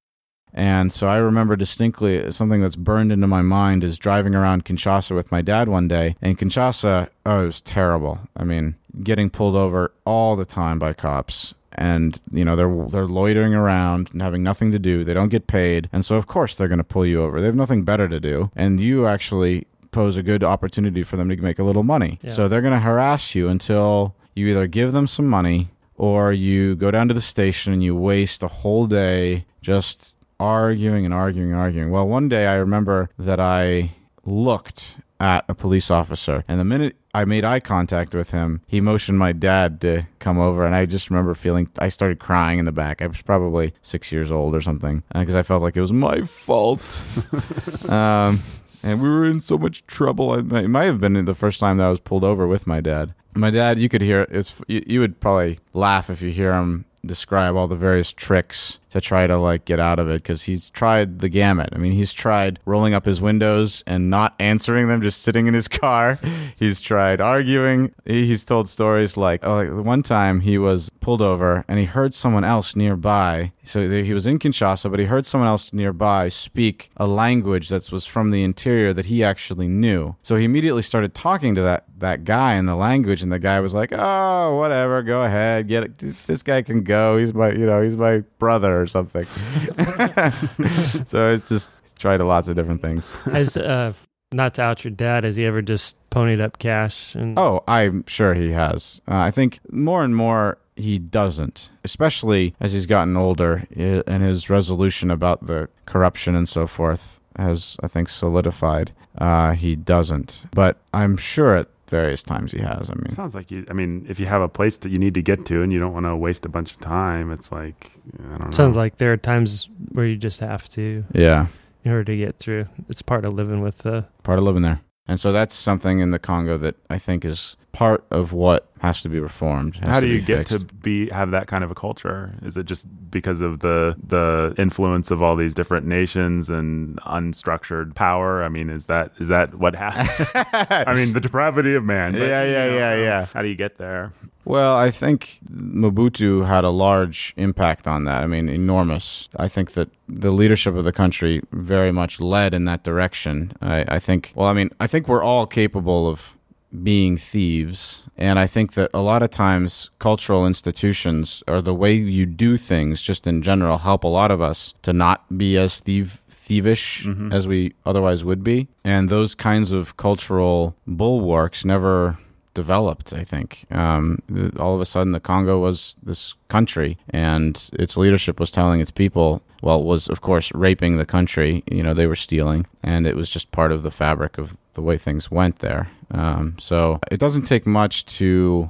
And so I remember distinctly something that's burned into my mind is driving around Kinshasa with my dad one day. And Kinshasa, oh, it was terrible. I mean, getting pulled over all the time by cops. and you know they're they're loitering around and having nothing to do. They don't get paid, and so of course they're going to pull you over. They have nothing better to do, and you actually pose a good opportunity for them to make a little money. Yeah. So they're going to harass you until you either give them some money or you go down to the station and you waste a whole day just arguing and arguing and arguing. Well, one day I remember that I looked at a police officer, and the minute I made eye contact with him, he motioned my dad to come over, and I just remember feeling I started crying in the back. I was probably six years old or something because I felt like it was my fault. [LAUGHS] um, and we were in so much trouble. It might- have been the first time that I was pulled over with my dad. My dad, you could hear it's you, you would probably laugh if you hear him describe all the various tricks to try to like get out of it because he's tried the gamut. I mean, he's tried rolling up his windows and not answering them, just sitting in his [LAUGHS] car. He's tried arguing. He's told stories like, oh, like one time he was pulled over and he heard someone else nearby. So he was in Kinshasa, but he heard someone else nearby speak a language that was from the interior that he actually knew. So he immediately started talking to that that guy in the language, and the guy was like, "Oh, whatever, go ahead, get it. This guy can go. He's my, you know, he's my brother or something." [LAUGHS] so it's just tried lots of different things. Has uh, not to out your dad, has he ever just ponied up cash and Oh, I'm sure he has. Uh, I think more and more he doesn't, especially as he's gotten older, and his resolution about the corruption and so forth has, I think, solidified. Uh, he doesn't, but I'm sure at various times he has. I mean, Sounds like you. I mean, if you have a place that you need to get to and you don't want to waste a bunch of time, it's like I don't know. sounds like there are times where you just have to yeah, in order to get through. It's part of living with the part of living there. And so that's something in the Congo that I think is part of what has to be reformed. How do you get fixed. to be have that kind of a culture? Is it just because of the the influence of all these different nations and unstructured power? I mean, is that is that what happened? [LAUGHS] I mean, the depravity of man. but, Yeah, yeah, you know, yeah, yeah. How do you get there? Well, I think Mobutu had a large impact on that. I mean, enormous. I think that the leadership of the country very much led in that direction. I, I think, well, I mean, I think we're all capable of being thieves. And I think that a lot of times cultural institutions or the way you do things just in general help a lot of us to not be as thief thievish mm-hmm. as we otherwise would be. And those kinds of cultural bulwarks never developed. I think um, th- all of a sudden the Congo was this country, and its leadership was telling its people, well, it was of course raping the country. You know, they were stealing, and it was just part of the fabric of the way things went there. Um, so it doesn't take much to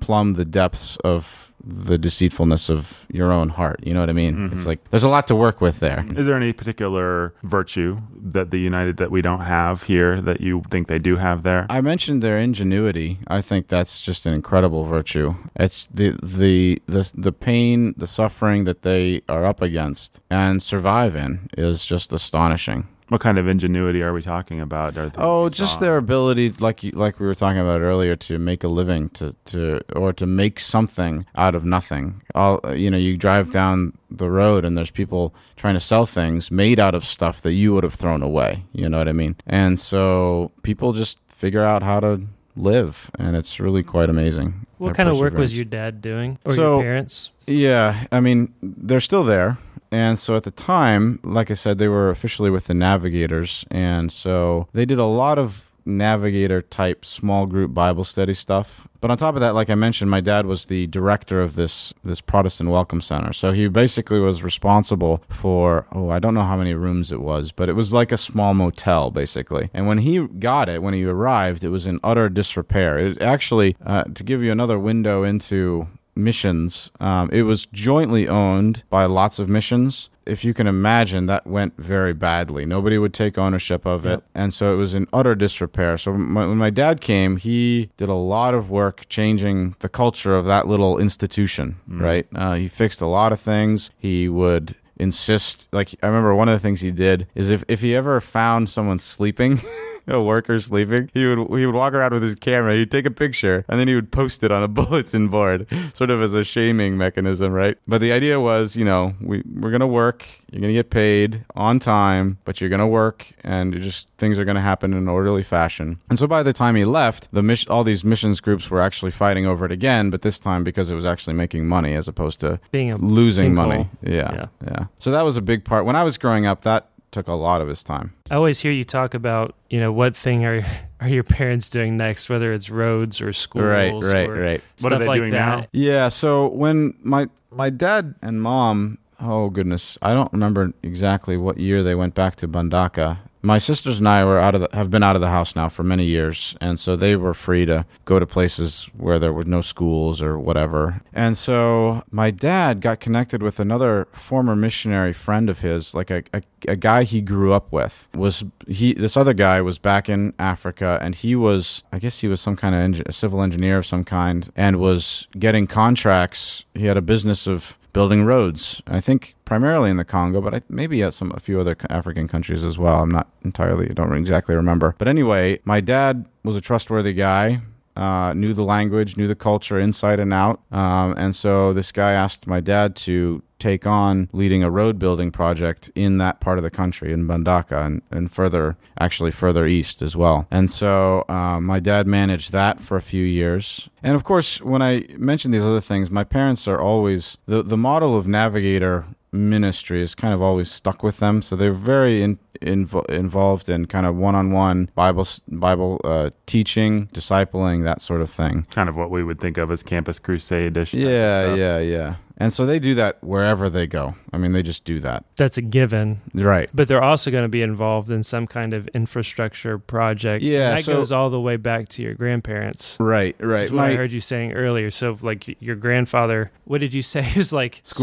plumb the depths of the deceitfulness of your own heart. You know what I mean? It's mm-hmm. like there's a lot to work with there. Is there any particular virtue that the United that we don't have here that you think they do have there? I mentioned their ingenuity. I think that's just an incredible virtue. It's the the the the pain, the suffering that they are up against and survive in is just astonishing. What kind of ingenuity are we talking about? Are things Oh, just saw? their ability, like you, like we were talking about earlier, to make a living, to, to or to make something out of nothing. All uh, you know, you drive down the road and there's people trying to sell things made out of stuff that you would have thrown away. You know what I mean? And so people just figure out how to live, and it's really quite amazing. What kind of work was your dad doing or So- your parents? Yeah, I mean, they're still there. And so at the time, like I said, they were officially with the Navigators. And so they did a lot of navigator type small group Bible study stuff. But on top of that, like I mentioned, my dad was the director of this this Protestant Welcome Center. So he basically was responsible for oh, I don't know how many rooms it was, but it was like a small motel basically. And when he got it, when he arrived, it was in utter disrepair. It actually uh, to give you another window into missions. Um, it was jointly owned by lots of missions. If you can imagine, that went very badly. Nobody would take ownership of it. And so it was in utter disrepair. So my, when my dad came, he did a lot of work changing the culture of that little institution, right? Uh, he fixed a lot of things. He would insist like i remember one of the things he did is if, if he ever found someone sleeping [LAUGHS] [LAUGHS] a worker sleeping, he would he would walk around with his camera. He'd take a picture and then he would post it on a [LAUGHS] bulletin board, sort of as a shaming mechanism, right? But the idea was, you know, we we're gonna work. You're gonna get paid on time, but you're gonna work, and just things are gonna happen in an orderly fashion. And so by the time he left, the mission, all these missions groups were actually fighting over it again, but this time because it was actually making money as opposed to Being a losing sinkhole. money. Yeah, Yeah. yeah. So that was a big part. When I was growing up, that took a lot of his time. I always hear you talk about, you know, what thing are are your parents doing next, whether it's roads or schools, right, right, or right. What are stuff they like doing that. now? Yeah. So when my my dad and mom, oh goodness, I don't remember exactly what year they went back to Mbandaka. My sisters and I were out of the, have been out of the house now for many years, and so they were free to go to places where there were no schools or whatever. And so my dad got connected with another former missionary friend of his, like a, a, a guy he grew up with. Was he? This other guy was back in Africa, and he was, I guess, he was some kind of a civil engineer of some kind, and was getting contracts. He had a business of building roads. I think primarily in the Congo, but I, maybe at some a few other African countries as well. I'm not entirely, don't exactly remember. But anyway, my dad was a trustworthy guy. Uh, knew the language, knew the culture inside and out, um, and so this guy asked my dad to take on leading a road building project in that part of the country in Mbandaka and, and further, actually further east as well. And so uh, my dad managed that for a few years. And of course, when I mention these other things, my parents are always the the model of navigator ministry is kind of always stuck with them. So they're very in, invo- involved in kind of one-on-one Bible Bible uh, teaching, discipling, that sort of thing. Kind of what we would think of as Campus Crusade ish. Yeah, yeah, yeah. And so they do that wherever they go. I mean, they just do that. That's a given. Right. But they're also going to be involved in some kind of infrastructure project. And Yeah, that so- goes all the way back to your grandparents. Right, right. That's what I heard you saying earlier. So, like your grandfather, what did you say? [LAUGHS] It was like School.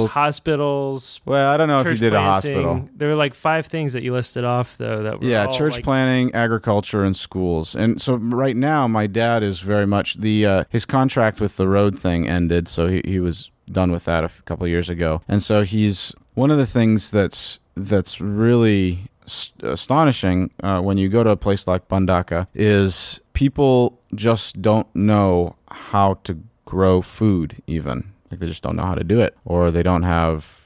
schools, hospitals, well, I don't know if you church did a hospital. There were like five things that you listed off, though. That were Yeah, church like, planning, agriculture, and schools. And so right now, my dad is very much the uh, his contract with the road thing ended, so he, he was done with that a f- couple of years ago. And so he's one of the things that's that's really astonishing uh, when you go to a place like Mbandaka is people just don't know how to grow food even like they just don't know how to do it or they don't have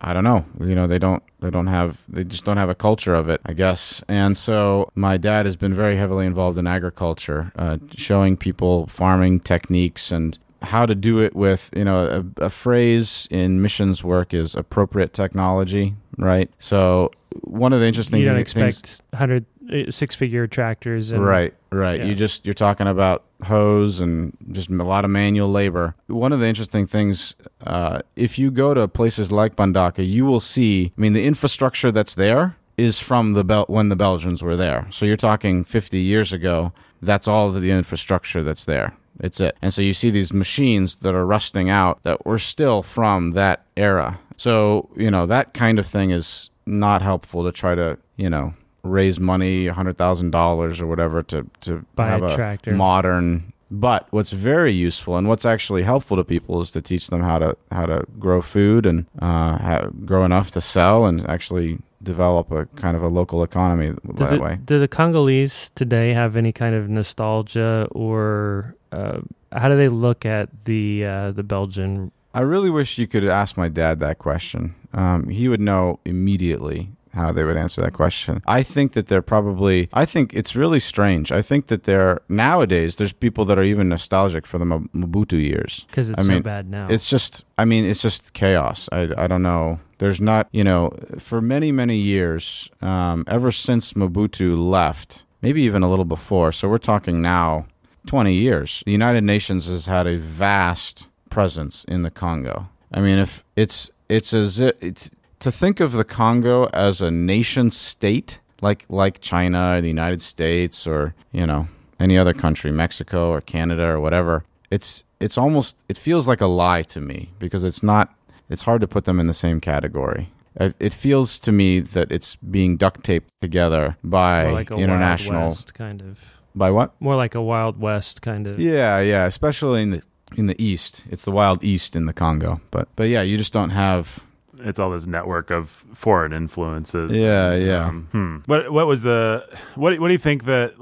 I don't know. You know, they don't they don't have they just don't have a culture of it, I guess. And so my dad has been very heavily involved in agriculture, uh, showing people farming techniques and how to do it with, you know, a, a phrase in missions work is appropriate technology, right? So one of the interesting You don't things expect hundred uh, figure tractors. And, Right, right. Yeah. You just you're talking about hoes and just a lot of manual labor. One of the interesting things, uh, if you go to places like Mbandaka, you will see. I mean, the infrastructure that's there is from the Bel- when the Belgians were there. So you're talking 50 years ago. That's all of the infrastructure that's there. It's it. And so you see these machines that are rusting out that were still from that era. So, you know, that kind of thing is not helpful to try to, you know, raise money, $100,000 or whatever to, to Buy have a a tractor. modern. But what's very useful and what's actually helpful to people is to teach them how to how to grow food and uh, how, grow enough to sell and actually develop a kind of a local economy Do that the, way. do the Congolese today have any kind of nostalgia, or uh, how do they look at the uh, the Belgian? I really wish you could ask my dad that question. Um, he would know immediately how they would answer that question. I think that they're probably. I think it's really strange. I think that they're nowadays. There's people that are even nostalgic for the Mobutu years. Because it's I so bad now. It's just, I mean, it's just chaos. I, I don't know. There's not, you know, for many, many years, um, ever since Mobutu left, maybe even a little before. So we're talking now 20 years. The United Nations has had a vast presence in the Congo. I mean, if it's, it's as if, it's, to think of the Congo as a nation state, like, like China or the United States or, you know, any other country, Mexico or Canada or whatever, it's it's almost it feels like a lie to me because it's not it's hard to put them in the same category. It, it feels to me that it's being duct taped together by like international kind of. by what? More like a Wild West kind of. Yeah, yeah, especially in the in the east. It's the wild east in the Congo. But but yeah, you just don't have it's all this network of foreign influences. Yeah, yeah. Um, hmm. What what was the what what do you think that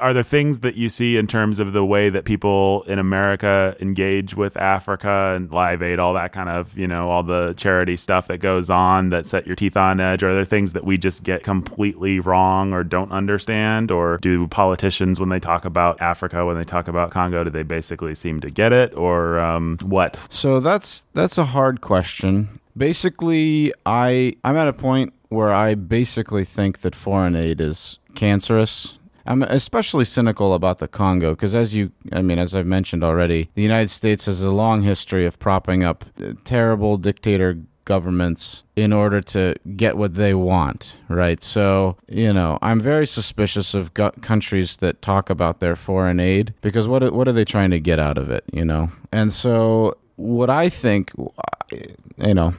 are there things that you see in terms of the way that people in America engage with Africa and Live Aid, all that kind of you know all the charity stuff that goes on that set your teeth on edge? Are there things that we just get completely wrong or don't understand, or do politicians when they talk about Africa, when they talk about Congo, do they basically seem to get it, or um, what? So that's that's a hard question. Basically, I I'm at a point where I basically think that foreign aid is cancerous. I'm especially cynical about the Congo because, as you, I mean, as I've mentioned already, the United States has a long history of propping up uh, terrible dictator governments in order to get what they want, right? So, you know, I'm very suspicious of go- countries that talk about their foreign aid because what what are they trying to get out of it, you know? And so what I think, you know,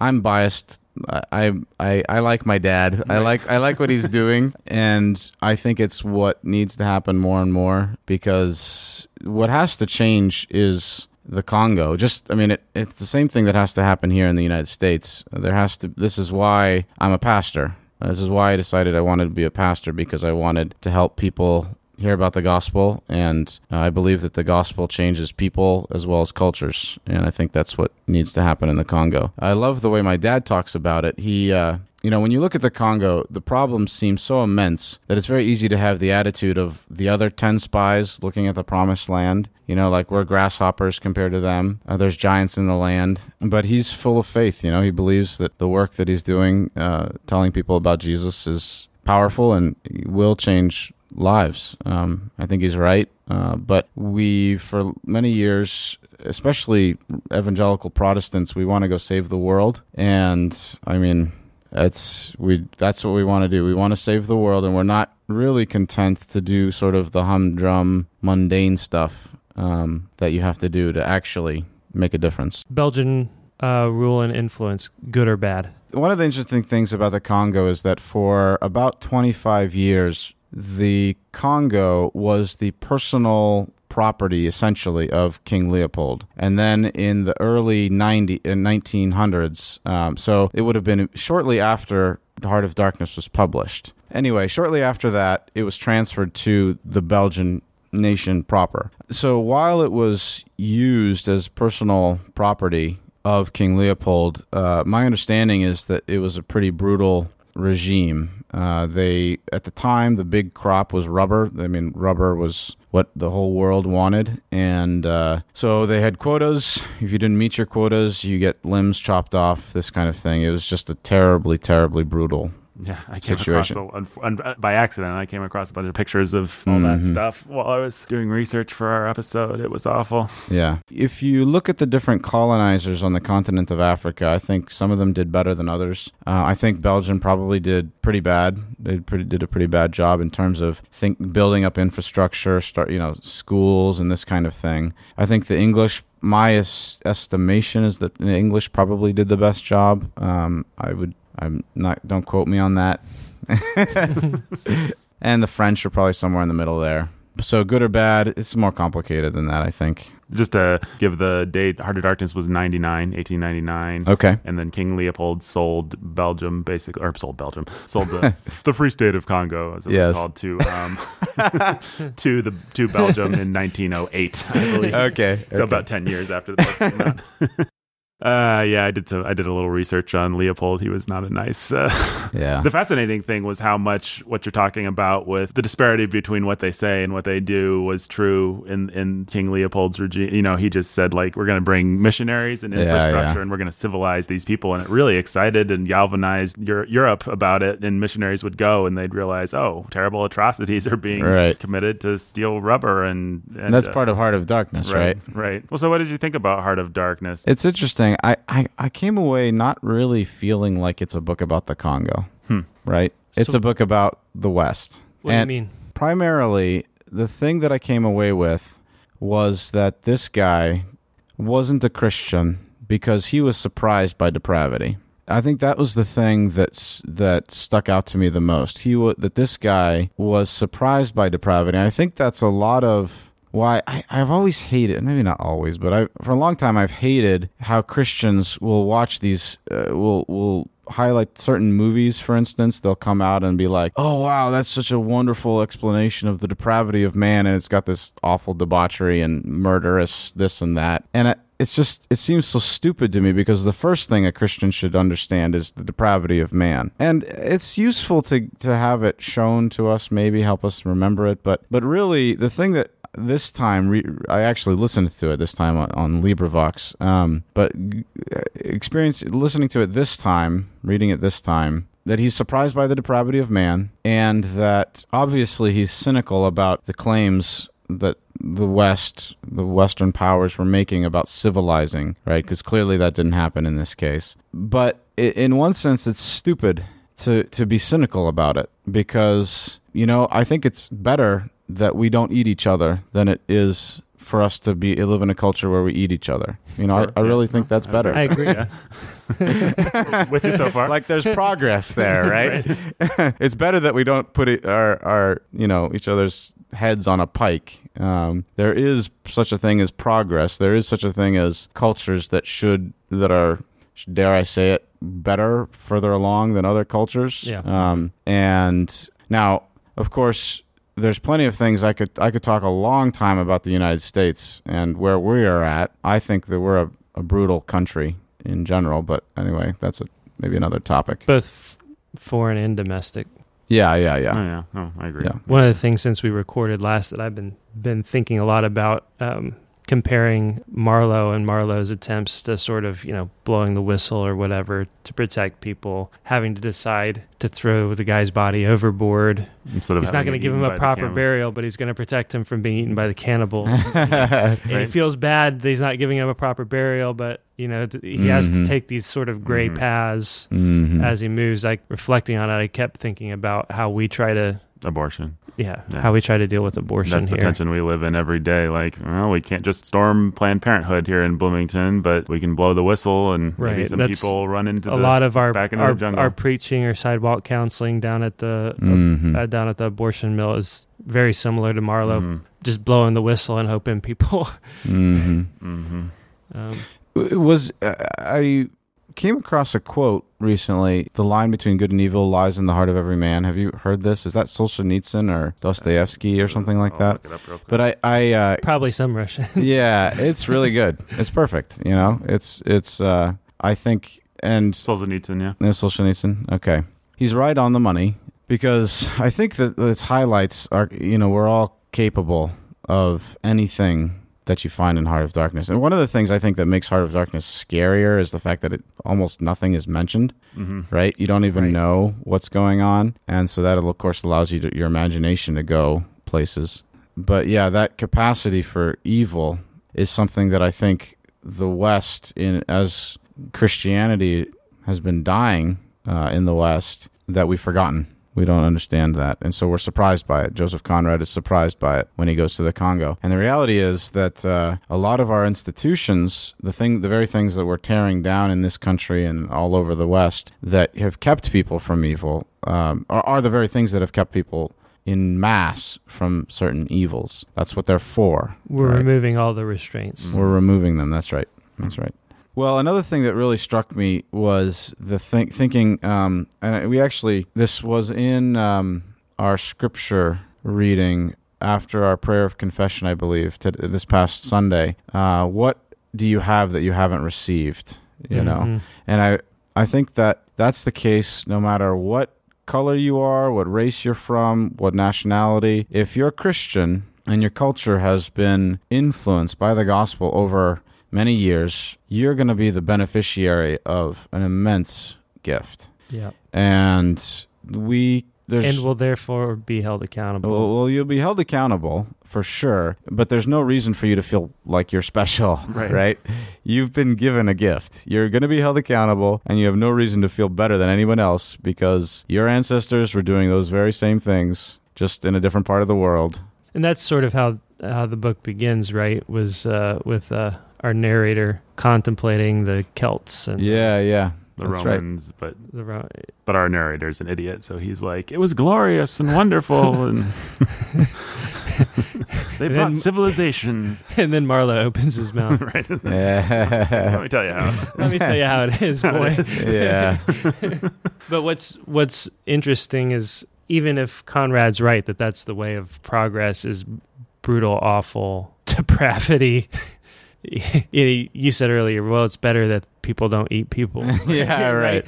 I'm biased. I, I I like my dad. I like I like what he's doing, [LAUGHS] and I think it's what needs to happen more and more because what has to change is the Congo. Just I mean, it, it's the same thing that has to happen here in the United States. There has to. This is why I'm a pastor. This is why I decided I wanted to be a pastor because I wanted to help people hear about the gospel, and uh, I believe that the gospel changes people as well as cultures, and I think that's what needs to happen in the Congo. I love the way my dad talks about it. He, uh, you know, when you look at the Congo, the problems seem so immense that it's very easy to have the attitude of the other 10 spies looking at the promised land. You know, like we're grasshoppers compared to them. Uh, there's giants in the land. But he's full of faith. You know, he believes that the work that he's doing, uh, telling people about Jesus, is powerful and will change lives. Um, I think he's right. Uh, but we, for many years, especially evangelical Protestants, we want to go save the world. And I mean, that's we. That's what we want to do. We want to save the world, and we're not really content to do sort of the humdrum, mundane stuff um, that you have to do to actually make a difference. Belgian uh, rule and influence, good or bad? One of the interesting things about the Congo is that for about 25 years, the Congo was the personal property essentially of King Leopold. And then in the early 90 in 1900s, um, so it would have been shortly after The Heart of Darkness was published. Anyway, shortly after that, it was transferred to the Belgian nation proper. So while it was used as personal property of King Leopold, uh, my understanding is that it was a pretty brutal regime. Uh, they at the time the big crop was rubber. I mean, rubber was what the whole world wanted, and uh, so they had quotas. If you didn't meet your quotas, you get limbs chopped off. This kind of thing. It was just a terribly, terribly brutal yeah, I came situation. across a, un, by accident. I came across a bunch of pictures of all that Mhm. stuff while I was doing research for our episode. It was awful. Yeah. If you look at the different colonizers on the continent of Africa, I think some of them did better than others. Uh, I think Belgium probably did pretty bad. They pretty, did a pretty bad job in terms of think building up infrastructure, start you know schools and this kind of thing. I think the English. My estimation is that the English probably did the best job. Um, I would. I'm not. Don't quote me on that. [LAUGHS] and the French are probably somewhere in the middle there. So good or bad, it's more complicated than that. I think. Just to give the date, Heart of Darkness was 99, 1899. Okay. And then King Leopold sold Belgium, basically, or sold Belgium, sold the, [LAUGHS] the Free State of Congo, as it Yes. was called, to um, [LAUGHS] to the to Belgium in 1908, I believe. Okay. So about 10 years after the book came out. Uh, yeah, I did some. I did a little research on Leopold. He was not a nice. Uh, [LAUGHS] Yeah. the fascinating thing was how much what you're talking about with the disparity between what they say and what they do was true in in King Leopold's regime. You know, he just said like we're going to bring missionaries and infrastructure yeah. and we're going to civilize these people, and it really excited and galvanized Eur- Europe about it. And missionaries would go and they'd realize, oh, terrible atrocities are being Right. committed to steal rubber and, and And that's uh, part of Heart of Darkness, right? right, right. Well, so what did you think about Heart of Darkness? It's interesting. I, I, I came away not really feeling like it's a book about the Congo, Hmm. right? It's So- a book about the West. What and do you mean? primarily, the thing that I came away with was that this guy wasn't a Christian because he was surprised by depravity. I think that was the thing that's that stuck out to me the most. He wa that this guy was surprised by depravity. And I think that's a lot of why I, I've always hated, maybe not always, but I for a long time I've hated how Christians will watch these, uh, will will highlight certain movies, for instance, they'll come out and be like, "Oh wow, that's such a wonderful explanation of the depravity of man," and it's got this awful debauchery and murderous this and that, and it, it's just it seems so stupid to me because the first thing a Christian should understand is the depravity of man, and it's useful to to have it shown to us, maybe help us remember it, but but really the thing that this time re- I actually listened to it this time on, on LibriVox. Um, but experience listening to it this time, reading it this time, that he's surprised by the depravity of man, and that obviously he's cynical about the claims that the West, the Western powers were making about civilizing, right? Because clearly that didn't happen in this case. But in one sense, it's stupid to to be cynical about it because you know I think it's better that we don't eat each other than it is for us to be live in a culture where we eat each other. You know, sure, I, I yeah. really think that's better. I agree. [LAUGHS] With you so far. Like there's progress there, [LAUGHS] right? right. [LAUGHS] it's better that we don't put it, our our you know each other's heads on a pike. Um, there is such a thing as progress. There is such a thing as cultures that should that are dare I say it better further along than other cultures. Yeah. Um, and now, of course there's plenty of things I could I could talk a long time about the United States and where we are at. I think that we're a, a brutal country in general, but anyway, that's a, maybe another topic. Both f- foreign and domestic. Yeah, yeah, yeah. Oh, yeah. Oh, I agree. Yeah. One of the things since we recorded last that I've been been thinking a lot about um, comparing Marlowe and Marlowe's attempts to sort of, you know, blowing the whistle or whatever to protect people, having to decide to throw the guy's body overboard. Instead of he's not going to give him a proper burial, but he's going to protect him from being eaten by the cannibals. [LAUGHS] right. He feels bad that he's not giving him a proper burial, but you know he mm-hmm. has to mm-hmm. take these sort of gray mm-hmm. paths mm-hmm. as he moves. Like reflecting on it, I kept thinking about how we try to abortion. Yeah, yeah, how we try to deal with abortion. That's the here. tension we live in every day. Like, well, we can't just storm Planned Parenthood here in Bloomington, but we can blow the whistle, and right. maybe some That's people run into a the, lot of our back into our, the jungle. our preaching or sidewalk counseling down at the mm-hmm. uh, down at the abortion mill is very similar to Marlowe, mm-hmm. just blowing the whistle and hoping people. mm-hmm. mm-hmm. [LAUGHS] Um, was uh, I came across a quote recently. The line between good and evil lies in the heart of every man. Have you heard this? Is that Solzhenitsyn or Dostoevsky or something like that? But I, I uh, probably some Russian. [LAUGHS] yeah, it's really good. It's perfect. You know, it's it's. Uh, I think and Solzhenitsyn, yeah, yeah, Solzhenitsyn. Okay, he's right on the money because I think that its highlights are. You know, we're all capable of anything that you find in Heart of Darkness. And one of the things I think that makes Heart of Darkness scarier is the fact that it almost nothing is mentioned, mm-hmm. right? You don't even right. know what's going on, and so that of course allows you to, your imagination to go places. But yeah, that capacity for evil is something that I think the West, in as Christianity has been dying uh, in the West, that we've forgotten we don't understand that. And so we're surprised by it. Joseph Conrad is surprised by it when he goes to the Congo. And the reality is that uh, a lot of our institutions, the thing, the very things that we're tearing down in this country and all over the West that have kept people from evil, um, are, are the very things that have kept people in mass from certain evils. That's what they're for. We're right? removing all the restraints. We're removing them. That's right. That's right. Well, another thing that really struck me was the think, thinking, um, and we actually, this was in um, our scripture reading after our prayer of confession, I believe, to, this past Sunday. Uh, what do you have that you haven't received? You mm-hmm. know, and I, I think that that's the case no matter what color you are, what race you're from, what nationality. If you're a Christian and your culture has been influenced by the gospel over many years, you're going to be the beneficiary of an immense gift. Yeah. And we there's, and will therefore be held accountable. Well, well, you'll be held accountable for sure, but there's no reason for you to feel like you're special, [LAUGHS] right? right? You've been given a gift. You're going to be held accountable, and you have no reason to feel better than anyone else because your ancestors were doing those very same things, just in a different part of the world. And that's sort of how how the book begins, right? Was uh, with uh, our narrator contemplating the Celts and yeah, yeah, the That's Romans, right. but the Ro- but our narrator's an idiot, so he's like, "It was glorious and wonderful," [LAUGHS] and They And brought then- civilization. [LAUGHS] and then Marla opens his [LAUGHS] mouth. right. Let me tell you how. Let me tell you how it is, boy. yeah. But what's what's interesting is even if Conrad's right that that's the way of progress is brutal, awful depravity. [LAUGHS] you said earlier, well, it's better that people don't eat people. [LAUGHS] Yeah, [LAUGHS] right.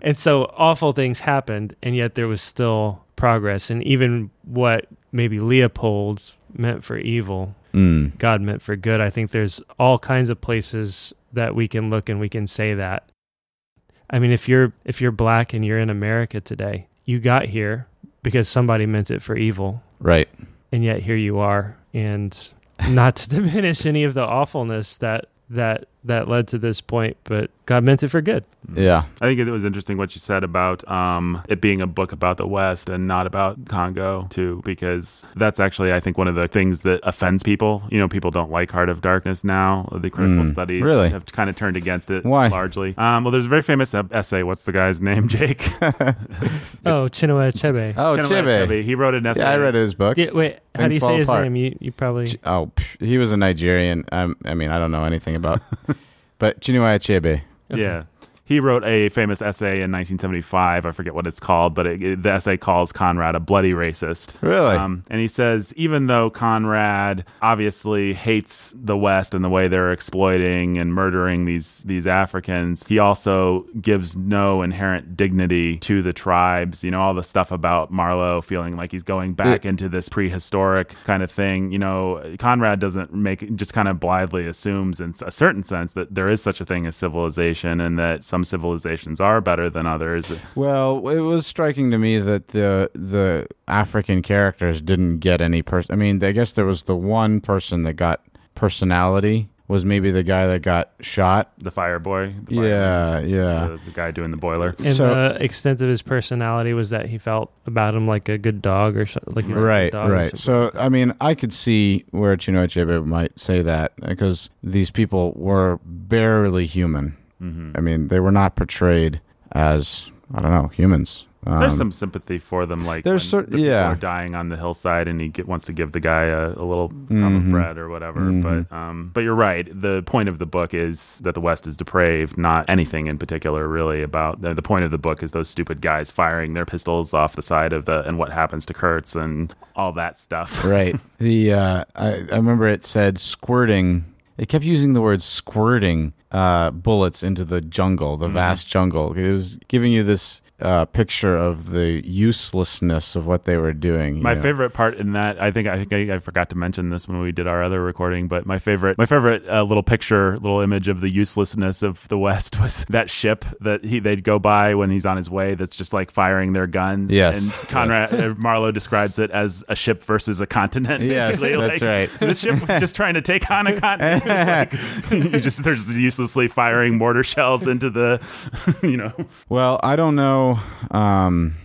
And so awful things happened, and yet there was still progress. And even what maybe Leopold meant for evil, Mm. God meant for good. I think there's all kinds of places that we can look and we can say that. I mean, if you're if you're black and you're in America today, you got here because somebody meant it for evil, Right. and yet here you are. And not to diminish any of the awfulness that that that led to this point, but God meant it for good. Yeah. I think it was interesting what you said about um, it being a book about the West and not about Congo too, because that's actually I think one of the things that offends people. You know, people don't like Heart of Darkness now. The critical Mm, studies really? have kind of turned against it. Why? Largely. Um, well, there's a very famous uh, essay. What's the guy's name? [LAUGHS] Jake. [LAUGHS] Oh, Chinua Achebe. Oh, Chinua Chibe. Achebe. He wrote an essay. Yeah, I read his book. Yeah, wait, how do you say his apart. name? You you probably Oh, psh, he was a Nigerian. Um, I mean, I don't know anything about, [LAUGHS] but Chinua Achebe. Okay. Yeah. He wrote a famous essay in 1975. I forget what it's called, but it, it- the essay calls Conrad a bloody racist. Really? Um, and he says, even though Conrad obviously hates the West and the way they're exploiting and murdering these these Africans, he also gives no inherent dignity to the tribes. You know, all the stuff about Marlowe feeling like he's going back It- into this prehistoric kind of thing. You know, Conrad doesn't make just kind of blithely assumes in a certain sense that there is such a thing as civilization and that some civilizations are better than others. Well, it was striking to me that the the African characters didn't get any person. I mean, I guess there was the one person that got personality was maybe the guy that got shot. The fire boy, the fireman, Yeah, yeah. the, the guy doing the boiler. And So- the extent of his personality was that he felt about him like a good dog or something. Like he was a Right, dog right. something. So, I mean, I could see where Chinua Achebe might say that because these people were barely human. Hmm I mean, they were not portrayed as I don't know humans. There's Um, some sympathy for them, like there's when sort- the people yeah. are dying on the hillside, and he get, wants to give the guy a, a little crumb of bread or whatever. Mhm. But um, but you're right. The point of the book is that the West is depraved, not anything in particular, really. About the, the point of the book is those stupid guys firing their pistols off the side of the and what happens to Kurtz and all that stuff. [LAUGHS] right. The uh, I, I remember it said squirting. It kept using the word squirting uh, bullets into the jungle, the vast jungle. It was giving you this uh, picture of the uselessness of what they were doing. My know. favorite part in that, I think, I think I, I forgot to mention this when we did our other recording, but my favorite, my favorite uh, little picture, little image of the uselessness of the West [LAUGHS] was that ship that he they'd go by when he's on his way. That's just like firing their guns. Yes, and Conrad uh, Marlowe describes it as a ship versus a continent. Yes, basically. that's Like, right. This ship was just trying to take on a continent. Just like, [LAUGHS] you just they're just uselessly firing mortar shells into the, [LAUGHS] you know. Well, I don't know. Um,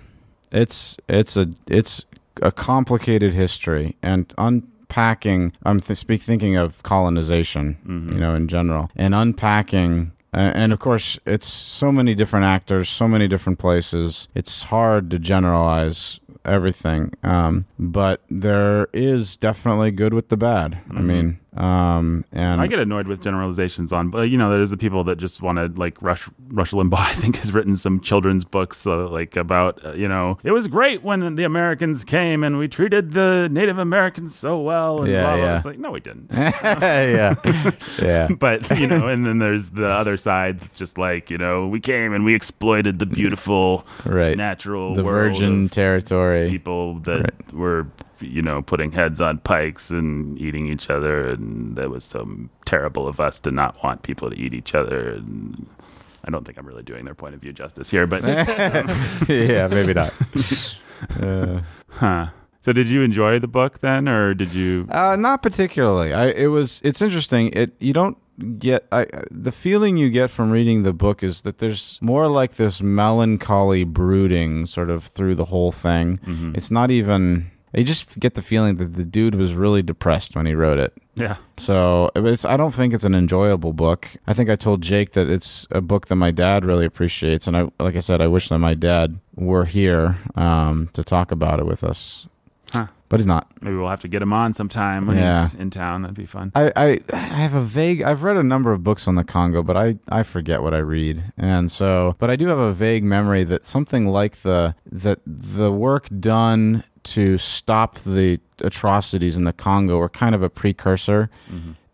it's it's a it's a complicated history and unpacking. I'm th- speak thinking of colonization, Mm-hmm. you know, in general, and unpacking. And of course, it's so many different actors, so many different places. It's hard to generalize everything. Um, but there is definitely good with the bad. I mean, um, and I get annoyed with generalizations on, but you know, there's the people that just want to like Rush Rush Limbaugh. [LAUGHS] I think has written some children's books uh, like about uh, you know it was great when the Americans came and we treated the Native Americans so well. And Yeah, blah, blah. yeah. It's like no, we didn't. [LAUGHS] [LAUGHS] yeah, yeah. but you know, and then there's the other side, that's just like you know, we came and we exploited the beautiful Right. natural the virgin territory. people that were you know putting heads on pikes and eating each other and that was so terrible of us to not want people to eat each other and i don't think i'm really doing their point of view justice here but [LAUGHS] yeah, maybe not. Uh, [LAUGHS] huh so did you enjoy the book then or did you uh, not particularly. I it was it's interesting. It you don't get I I- the feeling you get from reading the book is that there's more like this melancholy brooding sort of through the whole thing. Mm-hmm. It's not even. You just get the feeling that the dude was really depressed when he wrote it. yeah So it's, I don't think it's an enjoyable book. I think I told Jake that it's a book that my dad really appreciates, and I, like I said, I wish that my dad were here um, to talk about it with us. Huh. but he's not. Maybe we'll have to get him on sometime when Yeah. he's in town. That'd be fun. I, I I have a vague I've read a number of books on the Congo, but I, I forget what I read. And so but I do have a vague memory that something like the that the work done to stop the atrocities in the Congo were kind of a precursor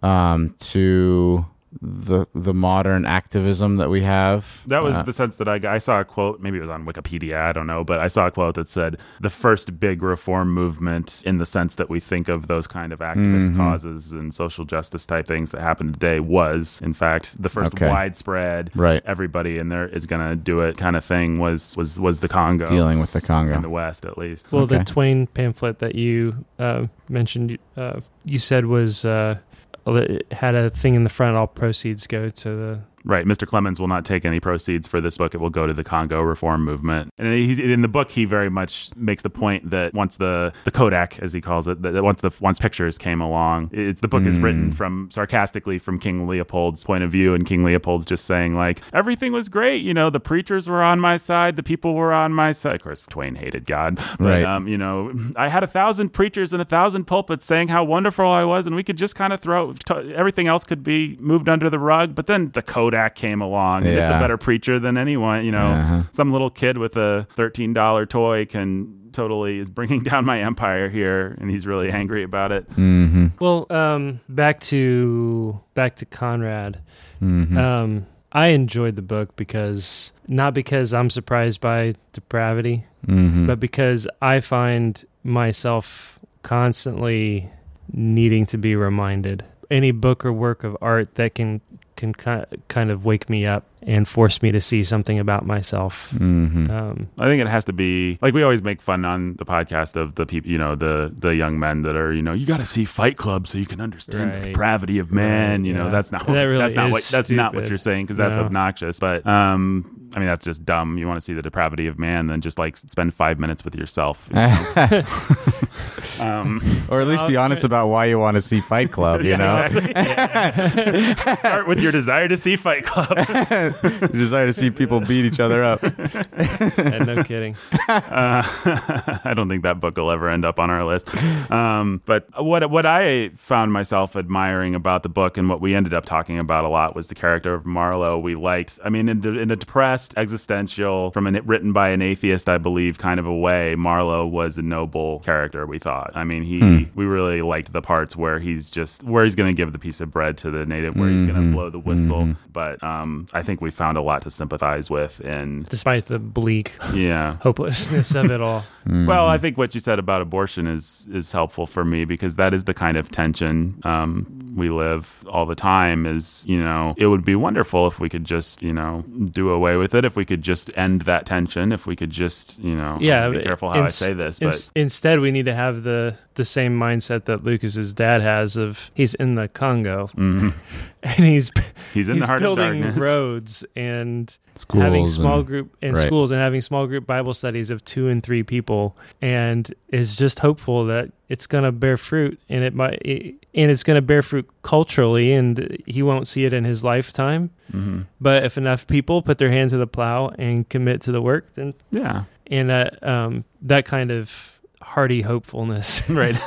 um, to the the modern activism that we have. That was Uh, the sense that I got. I saw a quote, maybe it was on Wikipedia, I don't know, but I saw a quote that said the first big reform movement in the sense that we think of those kind of activist Mhm. causes and social justice type things that happened today was, in fact, the first Okay. widespread right everybody in there is going to do it kind of thing was was was the Congo dealing with the Congo in the West at least. Well, the Twain pamphlet that you uh, mentioned, uh, you said was uh, it had a thing in the front. All proceeds go to the. Right. Mr. Clemens will not take any proceeds for this book. It will go to the Congo reform movement. And he's, in the book, he very much makes the point that once the, the Kodak, as he calls it, that once the once pictures came along, it's, the book is written Mm. from sarcastically from King Leopold's point of view, and King Leopold's just saying like everything was great. You know, the preachers were on my side, the people were on my side. Of course, Twain hated God, but Right. um, you know, I had a thousand preachers and a thousand pulpits saying how wonderful I was, and we could just kind of throw everything else could be moved under the rug. But then the Kodak came along, and it's a better preacher than anyone. You know, Uh-huh. some little kid with a thirteen dollar toy can totally is bringing [LAUGHS] down my empire here, and he's really angry about it. Mm-hmm. Well, um, back to back to Conrad. Mm-hmm. Um, I enjoyed the book because not because I'm surprised by depravity, mm-hmm. but because I find myself constantly needing to be reminded. Any book or work of art that can can kind of wake me up and force me to see something about myself. mm-hmm. Um, I think it has to be like we always make fun on the podcast of the people, you know, the the young men that are, you know, you got to see Fight Club so you can understand the depravity of man. Right, you know, yeah. that's not That really that's not is what that's not what you're saying because that's No. obnoxious. But um, I mean, that's just dumb. You want to see the depravity of man, then just like spend five minutes with yourself. [LAUGHS] um, or at least be honest about why you want to see Fight Club. You know, exactly. Yeah. [LAUGHS] Start with your desire to see Fight Club. [LAUGHS] [LAUGHS] you desire to see people beat each other up. yeah, no kidding. Uh, [LAUGHS] I don't think that book will ever end up on our list. Um, but what what I found myself admiring about the book and what we ended up talking about a lot was the character of Marlowe. We liked. I mean, in, in a depressed, existential, from an written by an atheist, I believe, kind of a way, Marlowe was a noble character. We thought. I mean, he Hmm. we really liked the parts where he's just where he's going to give the piece of bread to the native, where he's going to blow the whistle. Mhm. But um, I think we found a lot to sympathize with, and Despite the bleak yeah. hopelessness of it all. Mm-hmm. [LAUGHS] Well, I think what you said about abortion is is helpful for me because that is the kind of tension um, we live all the time. Is you know, it would be wonderful if we could just you know do away with it. If we could just end that tension. If we could just you know, Yeah, be careful how I say this, but instead we need to have the the same mindset that Lucas's dad has of he's in the Congo Mhm. [LAUGHS] and he's he's in he's the heart of building darkness. roads and Schools having small and- group in right. schools and having small group Bible studies of two and three people and is just hopeful that it's going to bear fruit and it might and it's going to bear fruit culturally and he won't see it in his lifetime Mhm. but if enough people put their hand to the plow and commit to the work then Yeah, and that um, that kind of hearty hopefulness [LAUGHS] right.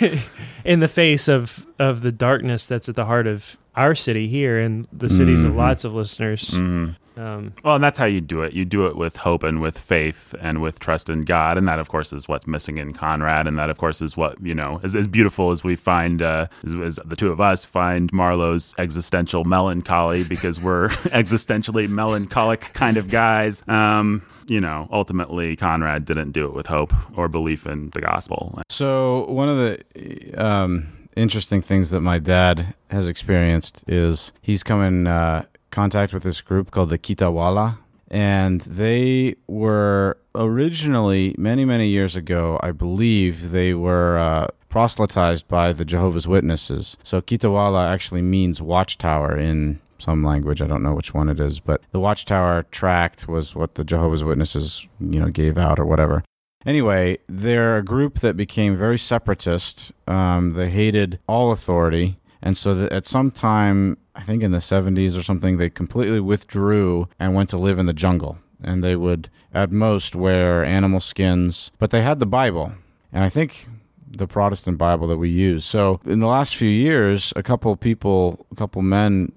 [LAUGHS] [LAUGHS] in the face of of the darkness that's at the heart of our city here and the cities of Mhm. lots of listeners. Mhm. Um, Well, and that's how you do it. You do it with hope and with faith and with trust in God, and that, of course, is what's missing in Conrad, and that, of course, is what you know is as beautiful as we find, uh, as, as the two of us find Marlowe's existential melancholy because we're existentially melancholic kind of guys. Um, you know, ultimately, Conrad didn't do it with hope or belief in the gospel. So one of the um, interesting things that my dad has experienced is he's come in uh, contact with this group called the Kitawala, and they were originally many many years ago, I believe they were. Uh, proselytized by the Jehovah's Witnesses. So Kitawala actually means watchtower in some language. I don't know which one it is, but the watchtower tract was what the Jehovah's Witnesses, you know, gave out or whatever. Anyway, they're a group that became very separatist. Um, they hated all authority. And so at some time, I think in the 70s or something, they completely withdrew and went to live in the jungle. And they would, at most, wear animal skins. But they had the Bible. And I think the Protestant Bible that we use. So in the last few years, a couple people, a couple men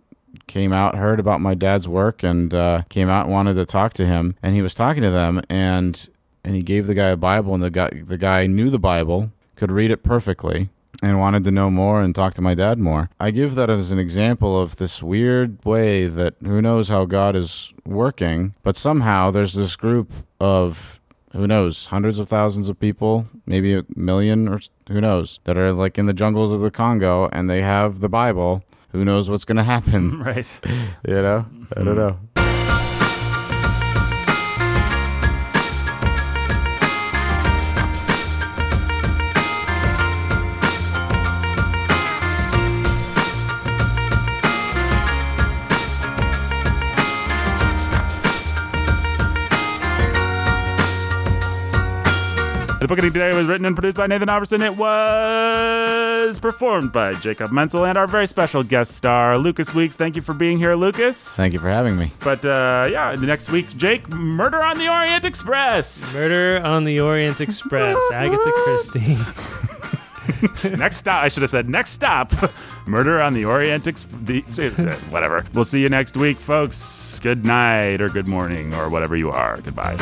came out, heard about my dad's work, and uh, came out and wanted to talk to him. And he was talking to them, and and he gave the guy a Bible, and the guy the guy knew the Bible, could read it perfectly, and wanted to know more and talk to my dad more. I give that as an example of this weird way that who knows how God is working, but somehow there's this group of who knows, hundreds of thousands of people, maybe a million or who knows, that are like in the jungles of the Congo and they have the Bible. Who knows what's going to happen? [LAUGHS] Right. [LAUGHS] you know? I don't know. The book today was written and produced by Nathan Alberson. It was performed by Jacob Menzel and our very special guest star, Lucas Weeks. Thank you for being here, Lucas. Thank you for having me. But uh, yeah, next week, Jake, Murder on the Orient Express. Murder on the Orient Express, [LAUGHS] Agatha Christie. [LAUGHS] next stop, I should have said next stop, [LAUGHS] Murder on the Orient Express. Whatever. We'll see you next week, folks. Good night or good morning or whatever you are. Goodbye.